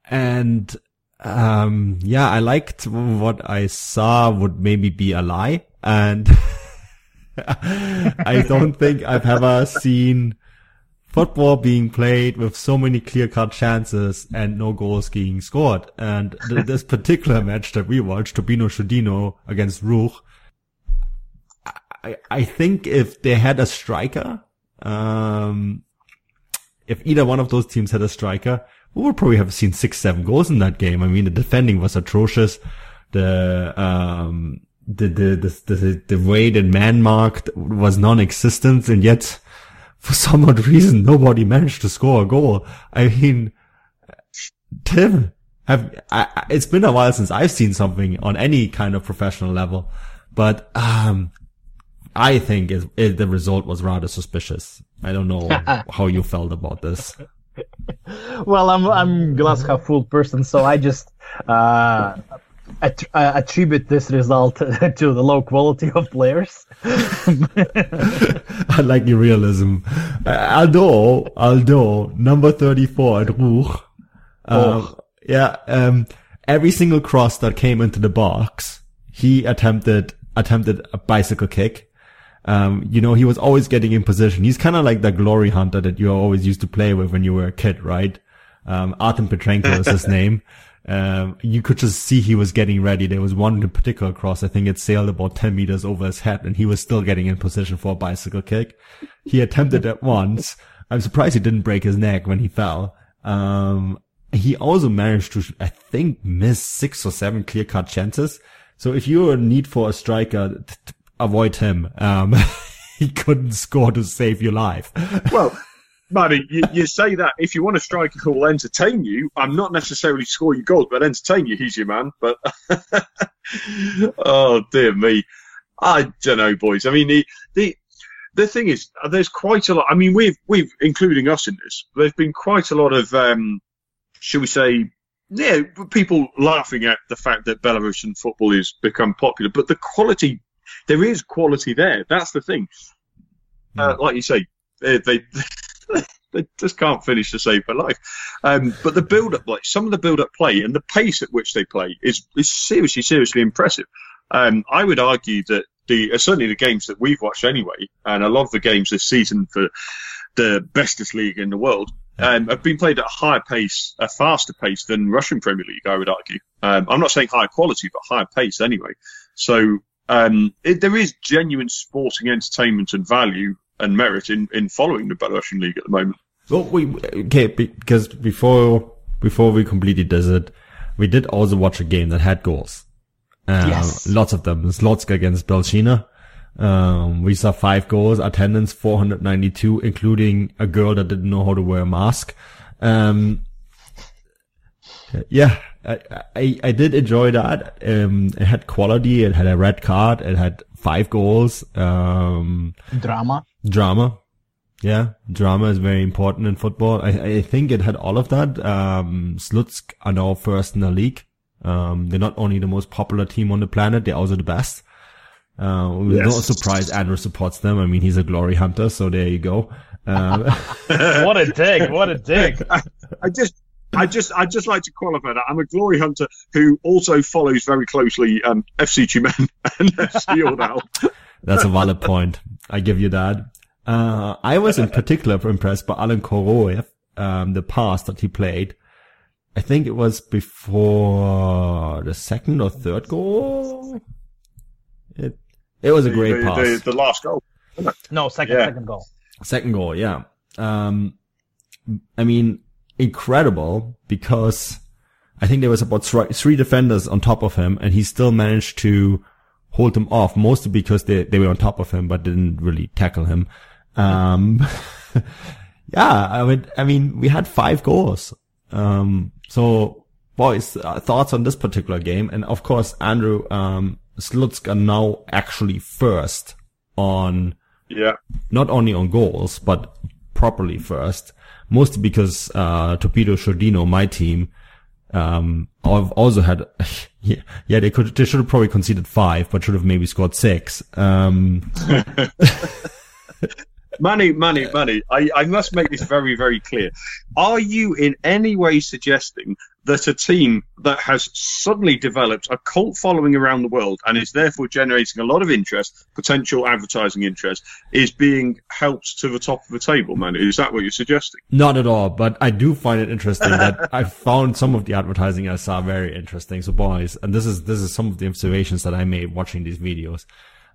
and, um, yeah, I liked what I saw would maybe be a lie. And I don't think I've ever seen football being played with so many clear cut chances and no goals being scored. And th- this particular match that we watched, Torpedo Zhodino against Ruch, I, I think if they had a striker, um, if either one of those teams had a striker, we would probably have seen six, seven goals in that game. I mean, the defending was atrocious. The, um, the, the, the, the, the way that man marked was non-existent and yet for some odd reason nobody managed to score a goal. I mean, Tim, have, I, it's been a while since I've seen something on any kind of professional level, but, um, I think it, it, the result was rather suspicious. I don't know how you felt about this. Well, I'm I'm glass half full person, so I just uh, att- uh, attribute this result to the low quality of players. I like the realism. Uh, although, although number 34 at Ruch, um, yeah, um, every single cross that came into the box, he attempted, attempted a bicycle kick. Um, you know, he was always getting in position. He's kind of like the glory hunter that you always used to play with when you were a kid, right? Um, Artem Petrenko is his name. Um, you could just see he was getting ready. There was one in particular cross. I think it sailed about 10 meters over his head and he was still getting in position for a bicycle kick. He attempted it once. I'm surprised he didn't break his neck when he fell. Um, he also managed to, I think, miss six or seven clear cut chances. So if you're in need for a striker, t- avoid him. Um, he couldn't score to save your life. Well, Maddie, you, you say that if you want a striker who will entertain you, I'm not necessarily score you goals, but entertain you, he's your man. But oh dear me, I don't know, boys. I mean, the the the thing is, there's quite a lot. I mean, we've we've including us in this. There's been quite a lot of, um, shall we say, yeah, people laughing at the fact that Belarusian football has become popular, but the quality, there is quality there. That's the thing. Uh, like you say, they, they they just can't finish to save their life. Um, but the build up, like some of the build up play and the pace at which they play is, is seriously, seriously impressive. Um, I would argue that the, uh, certainly the games that we've watched anyway, and a lot of the games this season for the bestest league in the world, um, have been played at a higher pace, a faster pace than Russian Premier League, I would argue. Um, I'm not saying higher quality, but higher pace anyway. So, um, it, there is genuine sporting entertainment and value and merit in, in following the Belarusian league at the moment. Well, we okay because before before we completed does it, we did also watch a game that had goals. Uh, Yes. lots of them. Slotska against Belshina. Um, we saw five goals, attendance 492, including a girl that didn't know how to wear a mask. Um, yeah, I, I, I did enjoy that. Um, it had quality. It had a red card. It had five goals. Um, Drama. drama. Yeah, drama is very important in football. I, I think it had all of that. Um, Slutsk are now first in the league. Um, they're not only the most popular team on the planet, they're also the best. Uh, we're Yes. not surprised Andrew supports them. I mean, he's a glory hunter, so there you go. Um, What a dig! What a dig! I just, I just, I just like to qualify that I'm a glory hunter who also follows very closely um, FC Tyumen and FC Ordal. That's a valid point. I give you that. Uh, I was in particular impressed by Alan Koroev, um, the pass that he played. I think it was before the second or third goal. It, it was a great the, pass. The, the last goal. No, second Yeah. second goal. Second goal, yeah. Um, I mean, incredible because I think there was about three defenders on top of him and he still managed to hold them off, mostly because they, they were on top of him, but didn't really tackle him. Um, yeah, I mean, I mean, we had five goals. Um, so boys, uh, thoughts on this particular game? And of course, Andrew, um, Slutsk are now actually first on Yeah. Not only on goals, but properly first. Mostly because uh, Torpedo Zhodino, my team, um, also had, yeah, yeah, they could, they should have probably conceded five, but should have maybe scored six. Um, Manny, Manny, money. I, I must make this very, very clear. Are you in any way suggesting that a team that has suddenly developed a cult following around the world and is therefore generating a lot of interest, potential advertising interest, is being helped to the top of the table, Manny? Is that what you're suggesting? Not at all, but I do find it interesting that I found some of the advertising I saw very interesting. So boys, and this is, this is some of the observations that I made watching these videos.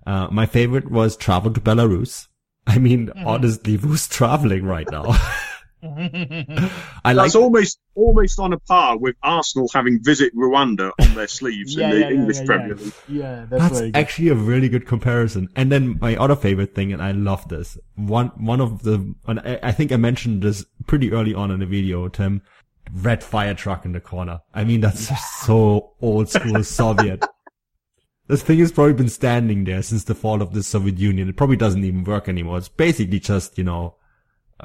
Uh, my favorite was travel to Belarus I mean, mm-hmm. honestly, who's traveling right now? I like That's almost almost on a par with Arsenal having visit Rwanda on their sleeves yeah, in the yeah, English yeah, Premier League. Yeah, that's, that's actually a really good comparison. And then my other favorite thing, and I love this one. One of the, and I think I mentioned this pretty early on in the video, Tim. Red fire truck in the corner. I mean, that's so old school Soviet. This thing has probably been standing there since the fall of the Soviet Union. It probably doesn't even work anymore. It's basically just, you know,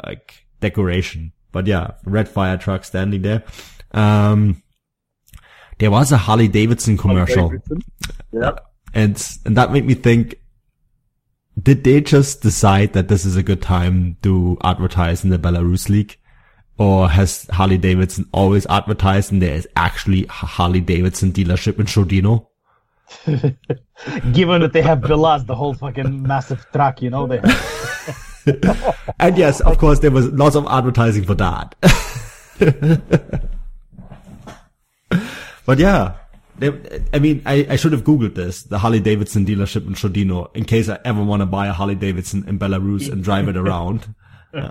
like decoration. But yeah, red fire truck standing there. Um, there was a Harley Davidson commercial. Yeah. And, and that made me think, did they just decide that this is a good time to advertise in the Belarus League? Or has Harley Davidson always advertised and there is actually a Harley Davidson dealership in Zhodino? Given that they have Belaz, the whole fucking massive truck, you know, they. and yes, of course, there was lots of advertising for that. but yeah, they, I mean, I, I should have googled this, the Harley Davidson dealership in Zhodino, in case I ever want to buy a Harley Davidson in Belarus and drive it around. Yeah.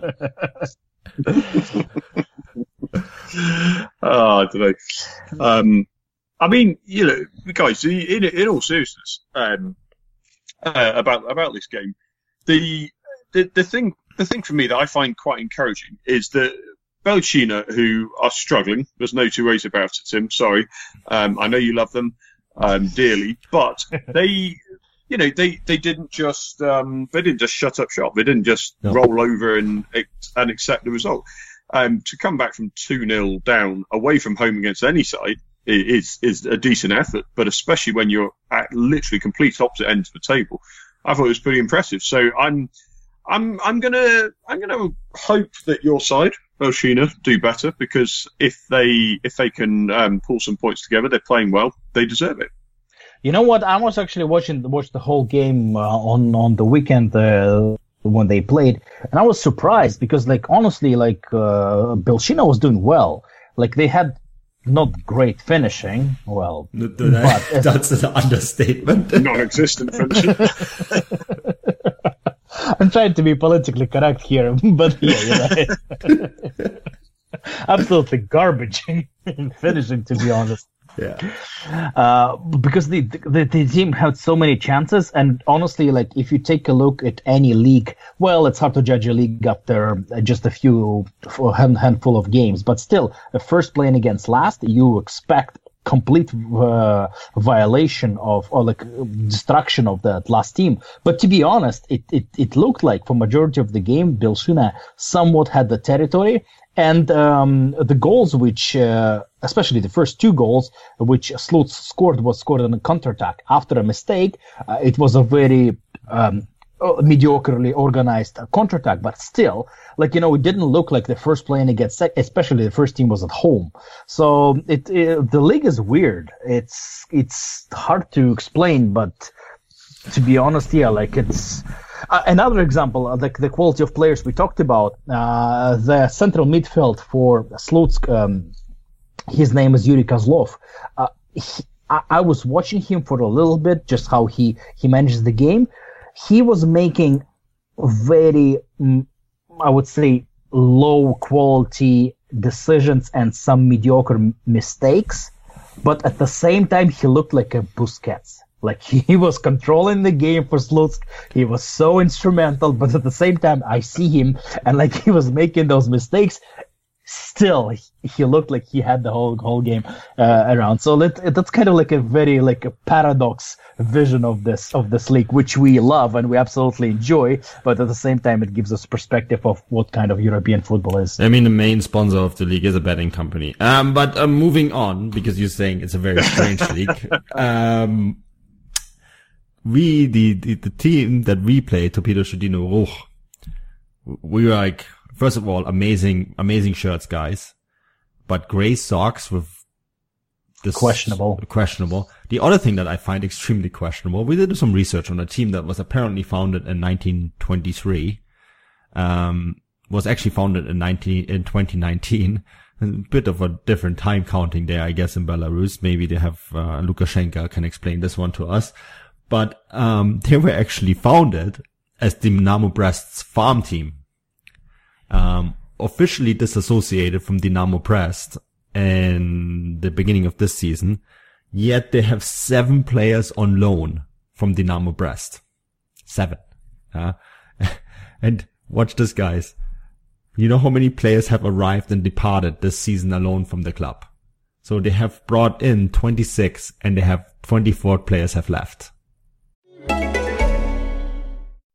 oh, I don't know. Um, I mean, you know, guys, in, in all seriousness, um, uh, about about this game, the, the the thing the thing for me that I find quite encouraging is that Belshina, who are struggling, there's no two ways about it, Tim. Sorry, um, I know you love them um, dearly, but they, you know, they they didn't just um, they didn't just shut up shop. They didn't just no. roll over and and accept the result. Um, to come back from two 0 down away from home against any side is is a decent effort, but especially when you're at literally complete opposite ends of the table, I thought it was pretty impressive. So I'm I'm I'm gonna I'm gonna hope that your side, Belshina, do better because if they if they can um, pull some points together, they're playing well, they deserve it. You know what? I was actually watching watched the whole game uh, on on the weekend. Uh, when they played, and I was surprised because, like, honestly, like uh, Belshina was doing well. Like they had not great finishing. Well, but that's an understatement. Non-existent finishing. I'm trying to be politically correct here, but yeah, you absolutely garbage in finishing, to be honest. Yeah. Uh, because the, the, the team had so many chances, and honestly, like if you take a look at any league, well, it's hard to judge a league after just a few a handful of games, but still, first playing against last, you expect complete uh, violation of or like destruction of that last team. But to be honest, it, it, it looked like for majority of the game, Belshina somewhat had the territory and um, the goals, which uh, especially the first two goals, which Slutsk scored, was scored on a counterattack after a mistake. Uh, it was a very um, uh, mediocrely organized counterattack, but still, like you know, it didn't look like the first playing against, especially the first team was at home. So it, it the league is weird. It's it's hard to explain, but to be honest, yeah, like it's uh, another example, uh, like the quality of players we talked about, uh, the central midfield for Slutsk, um, his name is Yuri Kozlov. Uh, he, I, I, was watching him for a little bit, just how he, he manages the game. He was making very, mm, I would say, low quality decisions and some mediocre mistakes, but at the same time, he looked like a Busquets like he was controlling the game for Slutsk. He was so instrumental, but at the same time, I see him and like he was making those mistakes. Still he looked like he had the whole whole game uh, around. So that, that's kind of like a very like a paradox vision of this of this league, which we love and we absolutely enjoy. But at the same time, it gives us perspective of what kind of European football is. I mean, the main sponsor of the league is a betting company. Um, but um, moving on because you're saying it's a very strange league. Um, we the, the the team that we play, Torpedo Zhodino Ruch, we were like first of all, amazing, amazing shirts, guys. But gray socks with this questionable. Questionable. The other thing that I find extremely questionable, we did some research on a team that was apparently founded in 1923, um, was actually founded in 19, in 2019. A bit of a different time counting there, I guess, in Belarus. Maybe they have, uh, Lukashenko can explain this one to us. But, um, they were actually founded as the Dynamo Brest's farm team um, officially disassociated from Dinamo Brest in the beginning of this season. Yet they have seven players on loan from Dinamo Brest. Seven. Uh, and watch this, guys. You know how many players have arrived and departed this season alone from the club? So they have brought in 26 and they have 24 players have left.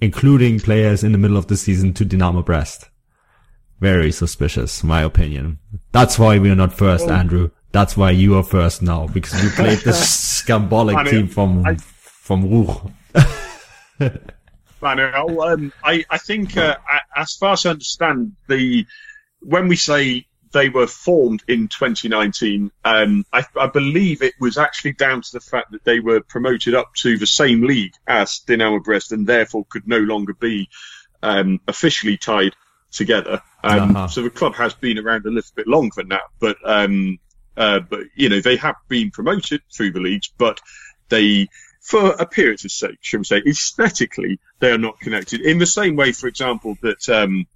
including players in the middle of the season to Dynamo Brest. Very suspicious, my opinion. That's why we are not first, oh. Andrew. That's why you are first now, because you played the scambolic team from, I, from Ruch. Manu, um, I, I think, uh, as far as I understand, the, when we say they were formed in 2019. Um, I, I, believe it was actually down to the fact that they were promoted up to the same league as Dinamo Brest and therefore could no longer be um, officially tied together. Um, uh-huh. So the club has been around a little bit longer than that, but um, uh, but you know they have been promoted through the leagues, but they for a period of sake, shall we say, aesthetically, they are not connected. In the same way, for example, that um,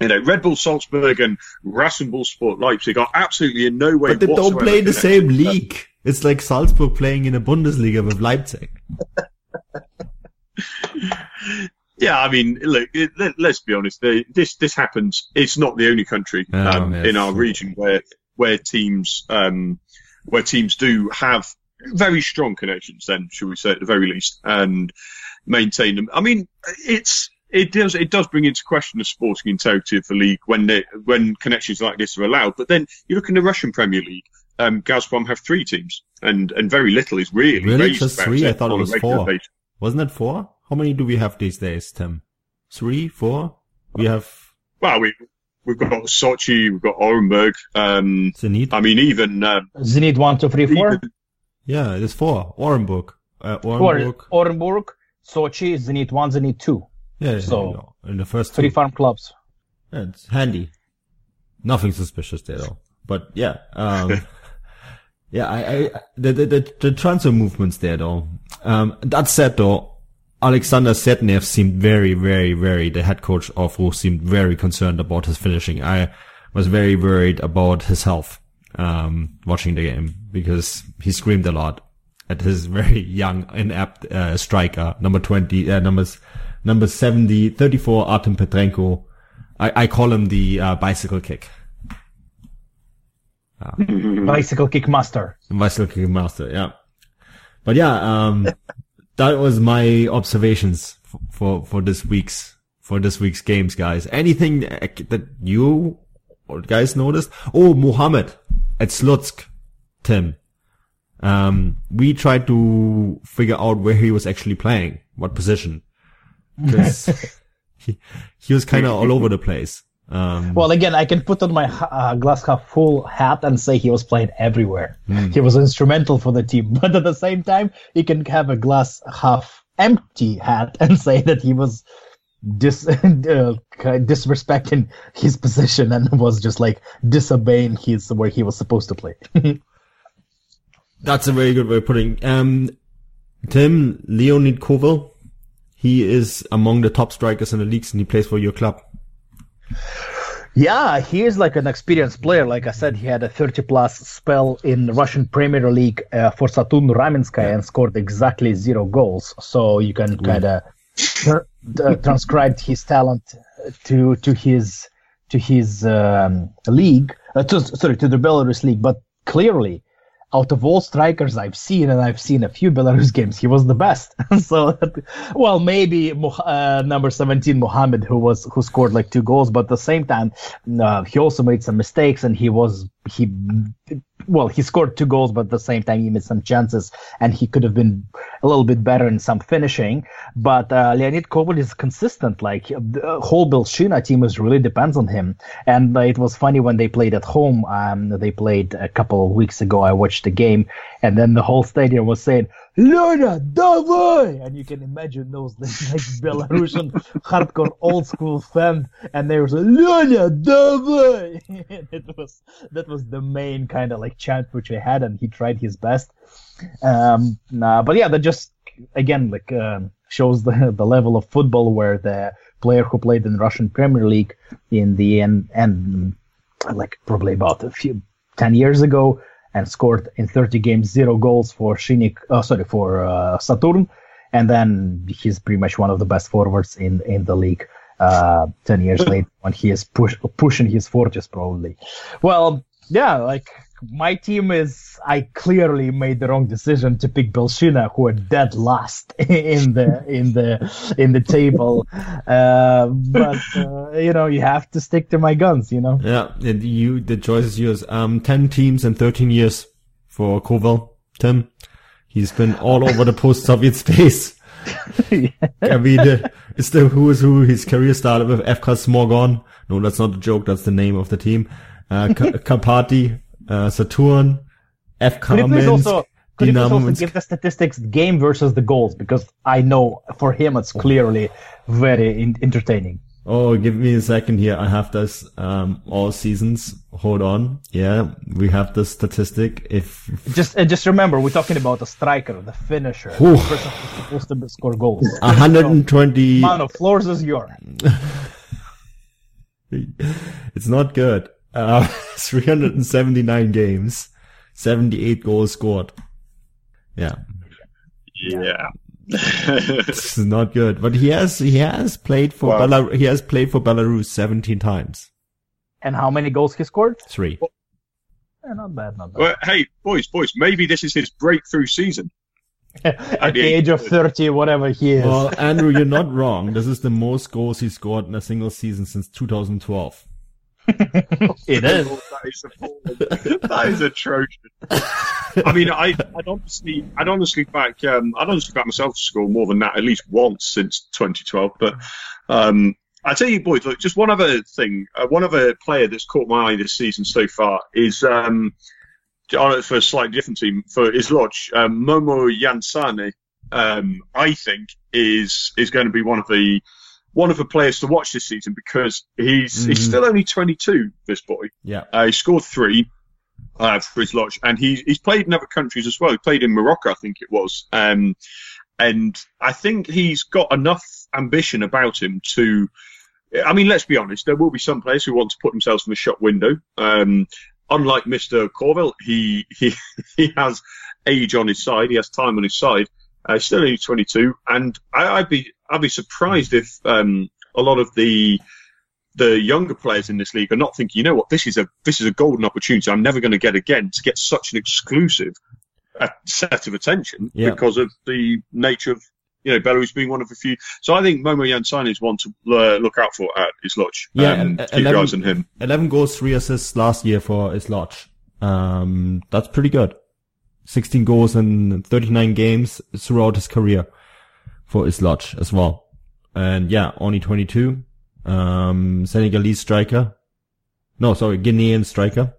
you know, Red Bull Salzburg and Rasenball Sport Leipzig are absolutely in no way. But they don't play the same league. It's like Salzburg playing in a Bundesliga with Leipzig. yeah, I mean, look, it, let, us be honest. They, this this happens. It's not the only country oh, um, yes. in our region where where teams um, where teams do have very strong connections. Then, shall we say, at the very least, and maintain them. I mean, it's it does it does bring into question the sporting integrity of the league when they, when connections like this are allowed. But then you look in the Russian Premier League, um, Gazprom have three teams, and and very little is really really just three. I thought it was four. Basis. Wasn't it four? How many do we have these days, Tim? Three, four? We have. Well, we we've got Sochi, we've got Orenburg. Um, Zenit. I mean, even um, Zenit one, two, three, four. Even, yeah, there's four. Orenburg, uh, Orenburg, Orenburg, Sochi, Zenit one, Zenit two. Yeah, so in the first three two. farm clubs. Yeah, it's handy. Nothing suspicious there though. But yeah, um, yeah, I, I the, the, the the transfer movements there though. Um, that said though, Alexander Setnev seemed very, very, very. The head coach of Ruch seemed very concerned about his finishing. I was very worried about his health um, watching the game because he screamed a lot at his very young, inept uh, striker, number twenty, uh, numbers number 70, 34, Artem Petrenko. I, I call him the uh, bicycle kick. Uh, bicycle kick master. Bicycle kick master, yeah. But yeah, um, that was my observations for, for, for this week's, for this week's games, guys. Anything that you or guys noticed? Oh, Mohammed at Slutsk, Tim. Um, we tried to figure out where he was actually playing, what position because he, he was kind of all over the place. Um, well, again, I can put on my uh, glass half full hat and say he was playing everywhere. Mm. He was instrumental for the team, but at the same time, he can have a glass half empty hat and say that he was dis uh, disrespecting his position and was just like disobeying his where he was supposed to play. That's a very good way of putting. Um, Tim Leonid Koval, he is among the top strikers in the leagues, and he plays for your club. Yeah, he is like an experienced player. Like I said, he had a 30 plus spell in Russian Premier League uh, for Saturn Ramenskoye and scored exactly zero goals. So you can kind of tra- uh, transcribe his talent to to his to his um, league, uh, to, sorry, to the Belarus league. But clearly, out of all strikers I've seen, and I've seen a few Belarus games, he was the best. so, well, maybe uh, number 17 Mohamed, who was who scored like two goals, but at the same time, uh, he also made some mistakes, and he was he well, he scored two goals, but at the same time, he missed some chances, and he could have been a little bit better in some finishing. But uh, Leonid Koval is consistent. Like the whole Belshina team is really depends on him. And uh, it was funny when they played at home. Um, they played a couple of weeks ago. I watched the game, and then the whole stadium was saying, Lena, давай! And you can imagine those like Belarusian hardcore old school fan, and they were like, Lena, давай! it was that was the main kind of like chant which they had, and he tried his best. Um, nah, but yeah, that just again like uh, shows the the level of football where the player who played in Russian Premier League in the end and like probably about a few ten years ago and scored in 30 games zero goals for Shinnik, uh, sorry, for uh, Saturn. And then he's pretty much one of the best forwards in, in the league. Uh, 10 years later when he is push, pushing his fortunes probably. Well, yeah, like my team is I clearly made the wrong decision to pick Belshina, who are dead last in the in the in the table. Uh, but uh, you know, you have to stick to my guns. You know. Yeah, and you the choice is yours. Um, ten teams and thirteen years for Koval. Tim, he's been all over the post-Soviet space. yeah. I mean, uh, it's the who is who. His career started with FK Smorgon. No, that's not a joke. That's the name of the team. Uh, Karpaty, uh, Saturn, FK Could you please also could you please Dynamo also give the statistics game versus the goals because I know for him it's clearly very in- entertaining. Oh, give me a second here. I have this um, all seasons. Hold on. Yeah, we have the statistic. If Just uh, just remember, we're talking about a striker, the finisher, Ooh. the person who's supposed to score goals. 120, Mano, floors is yours. it's not good. Uh, 379 games, 78 goals scored. Yeah, Yeah. this is not good. But he has he has played for Wow. Belar- he has played for Belarus 17 times. And how many goals he scored? Three. Eh, not bad, not bad. well, hey, boys, boys, maybe this is his breakthrough season. At the age of 30, whatever he is. Well, Andrew, you're not wrong. This is the most goals he scored in a single season since 2012. it is. That is that is atrocious. I mean, I, I'd honestly, I'd honestly back, um, I'd honestly back myself to score more than that at least once since 2012. But um, I tell you, boys, look, just one other thing, uh, one other player that's caught my eye this season so far is um, for a slightly different team for Isloch, um, Momo Yansane. Um, I think is is going to be one of the one of the players to watch this season because he's he's Mhm. still only 22. This boy, Yeah. uh, he scored three uh, for Isloch, and he, he's played in other countries as well. He played in Morocco, I think it was. Um, and I think he's got enough ambition about him to. I mean, let's be honest. There will be some players who want to put themselves in the shop window. Um, unlike Mr. Corville, he he he has age on his side. He has time on his side. Uh, still only 22, and I, I'd be I'd be surprised if um, a lot of the the younger players in this league are not thinking, you know what, this is a this is a golden opportunity. I'm never going to get again to get such an exclusive uh, set of attention Yeah. because of the nature of you know Belarus being one of the few. So I think Momo Yansane is one to uh, look out for at Isloch. Yeah, um, and- keep your 11 eyes on him. 11 goals, 3 assists last year for Isloch. Um, that's pretty good. 16 goals in 39 games throughout his career for Isloch as well. And yeah, only 22. Um, Senegalese striker. No, sorry, Guinean striker.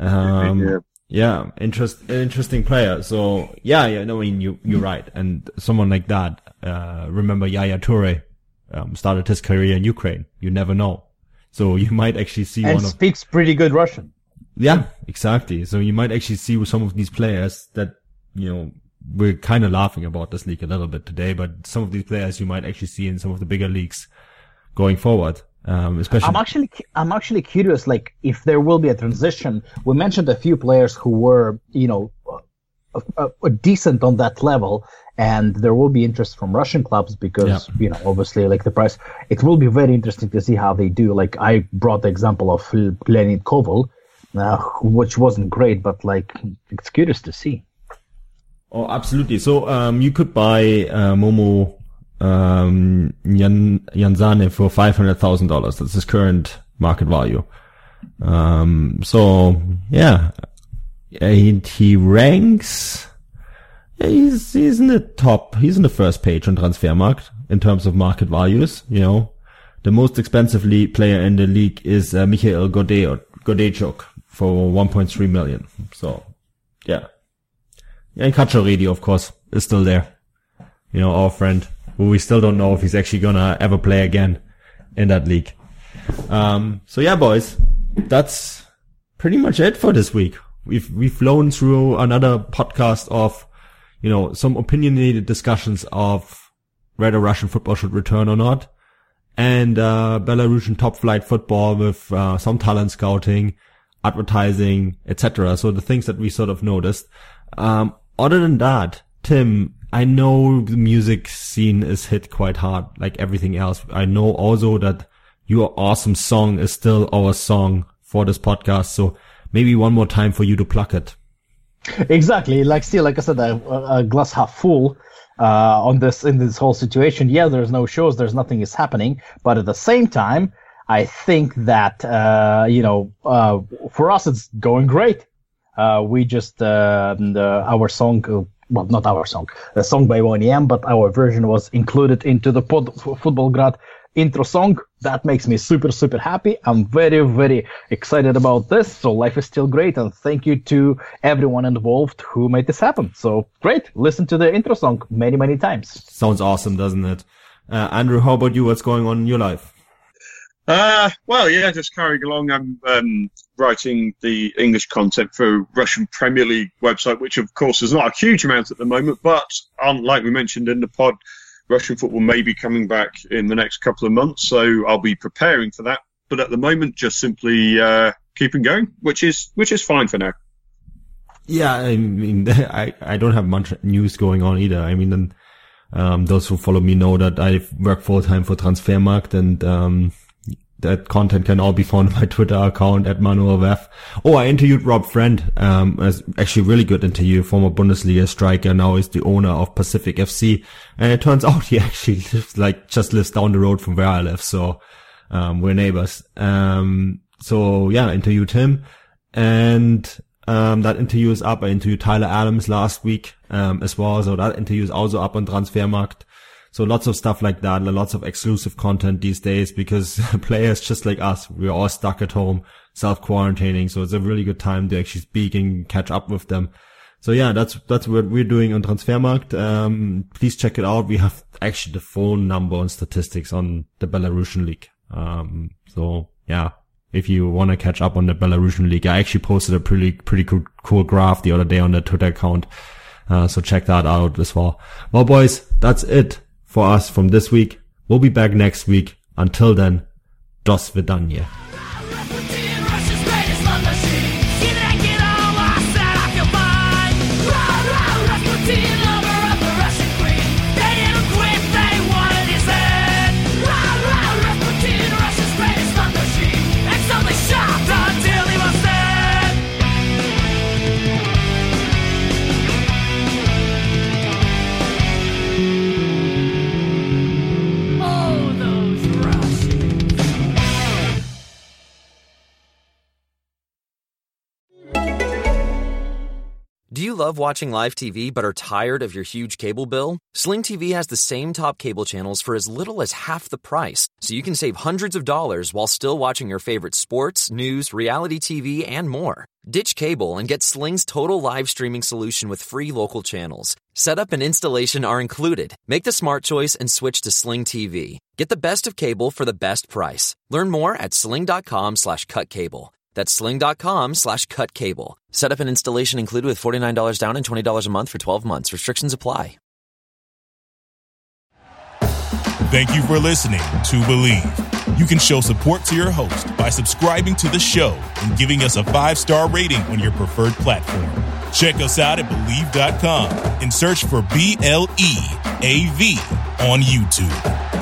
Um, Yeah. yeah, interest, interesting player. So yeah, yeah, no, I mean, you, you're right. And someone like that, uh, remember Yaya Toure, um, started his career in Ukraine. You never know. So you might actually see and one of speaks pretty good Russian. Yeah, exactly. So you might actually see with some of these players that, you know, we're kind of laughing about this league a little bit today, but some of these players you might actually see in some of the bigger leagues going forward. Um, especially, I'm actually I'm actually curious, like if there will be a transition. We mentioned a few players who were, you know, uh, uh, decent on that level, and there will be interest from Russian clubs because Yeah. you know, obviously, like the price. It will be very interesting to see how they do. Like I brought the example of Leonid Koval, uh, which wasn't great, but like it's curious to see. Oh, absolutely. So, um, you could buy, uh, Momo, um, Jan, Janzane for $500,000. That's his current market value. Um, so, yeah. And he ranks, yeah, he's, he's in the top, he's in the first page on Transfermarkt in terms of market values, you know. The most expensive league player in the league is uh, Mikhail Gode- Gordeichuk for 1.3 million. So, yeah. And Kacharidi, of course, is still there. You know, our friend, who we still don't know if he's actually gonna ever play again in that league. Um, so yeah, boys, that's pretty much it for this week. We've, we've flown through another podcast of, you know, some opinionated discussions of whether Russian football should return or not and, uh, Belarusian top flight football with, uh, some talent scouting, advertising, etc. So the things that we sort of noticed. Um, other than that, Tim, I know the music scene is hit quite hard, like everything else. I know also that your awesome song is still our song for this podcast. So maybe one more time for you to pluck it. Exactly. Like still, like I said, a, a glass half full uh, on this in this whole situation. Yeah, there's no shows, there's nothing is happening, but at the same time, I think that uh, you know, uh, for us, it's going great. Uh, we just uh, the, our song. Uh, well, not our song, the song by 1EM, but our version was included into the pod, Futbolgrad intro song. That makes me super, super happy. I'm very, very excited about this. So life is still great. And thank you to everyone involved who made this happen. So great. Listen to the intro song many, many times. Sounds awesome, doesn't it? Uh, Andrew, how about you? What's going on in your life? Uh, well, yeah, just carrying along. I'm um, writing the English content for Russian Premier League website, which of course is not a huge amount at the moment, but um, like we mentioned in the pod, Russian football may be coming back in the next couple of months, so I'll be preparing for that. But at the moment, just simply uh, keeping going, which is which is fine for now. Yeah, I mean, I, I don't have much news going on either. I mean, um, those who follow me know that I work full time for Transfermarkt and, um, that content can all be found on my Twitter account at ManuelVeth. Oh, I interviewed Rob Friend, um, actually really good interview, former Bundesliga striker, now is the owner of Pacific FC. And it turns out he actually lives, like, just lives down the road from where I live. So, um, we're neighbors. Um, so yeah, I interviewed him and, um, that interview is up. I interviewed Tyler Adams last week, um, as well. So that interview is also up on Transfermarkt. So lots of stuff like that, lots of exclusive content these days because players just like us, we're all stuck at home, self-quarantining. So it's a really good time to actually speak and catch up with them. So yeah, that's, that's what we're doing on Transfermarkt. Um, please check it out. We have actually the phone number and statistics on the Belarusian league. Um, so yeah, if you want to catch up on the Belarusian league, I actually posted a pretty, pretty cool, cool graph the other day on the Twitter account. Uh, so check that out as well. Well, boys, that's it for us from this week. We'll be back next week. Until then, dos vidania. Love watching live TV but are tired of your huge cable bill? Sling TV has the same top cable channels for as little as half the price, so you can save hundreds of dollars while still watching your favorite sports, news, reality TV, and more. Ditch cable and get Sling's total live streaming solution with free local channels. Setup and installation are included. Make the smart choice and switch to Sling TV. Get the best of cable for the best price. Learn more at sling.com slash cut cable. That's sling.com slash cut cable. Setup and installation included with $49 down and $20 a month for 12 months. Restrictions apply. Thank you for listening to Bleav. You can show support to your host by subscribing to the show and giving us a five star rating on your preferred platform. Check us out at Bleav.com and search for B L E A V on YouTube.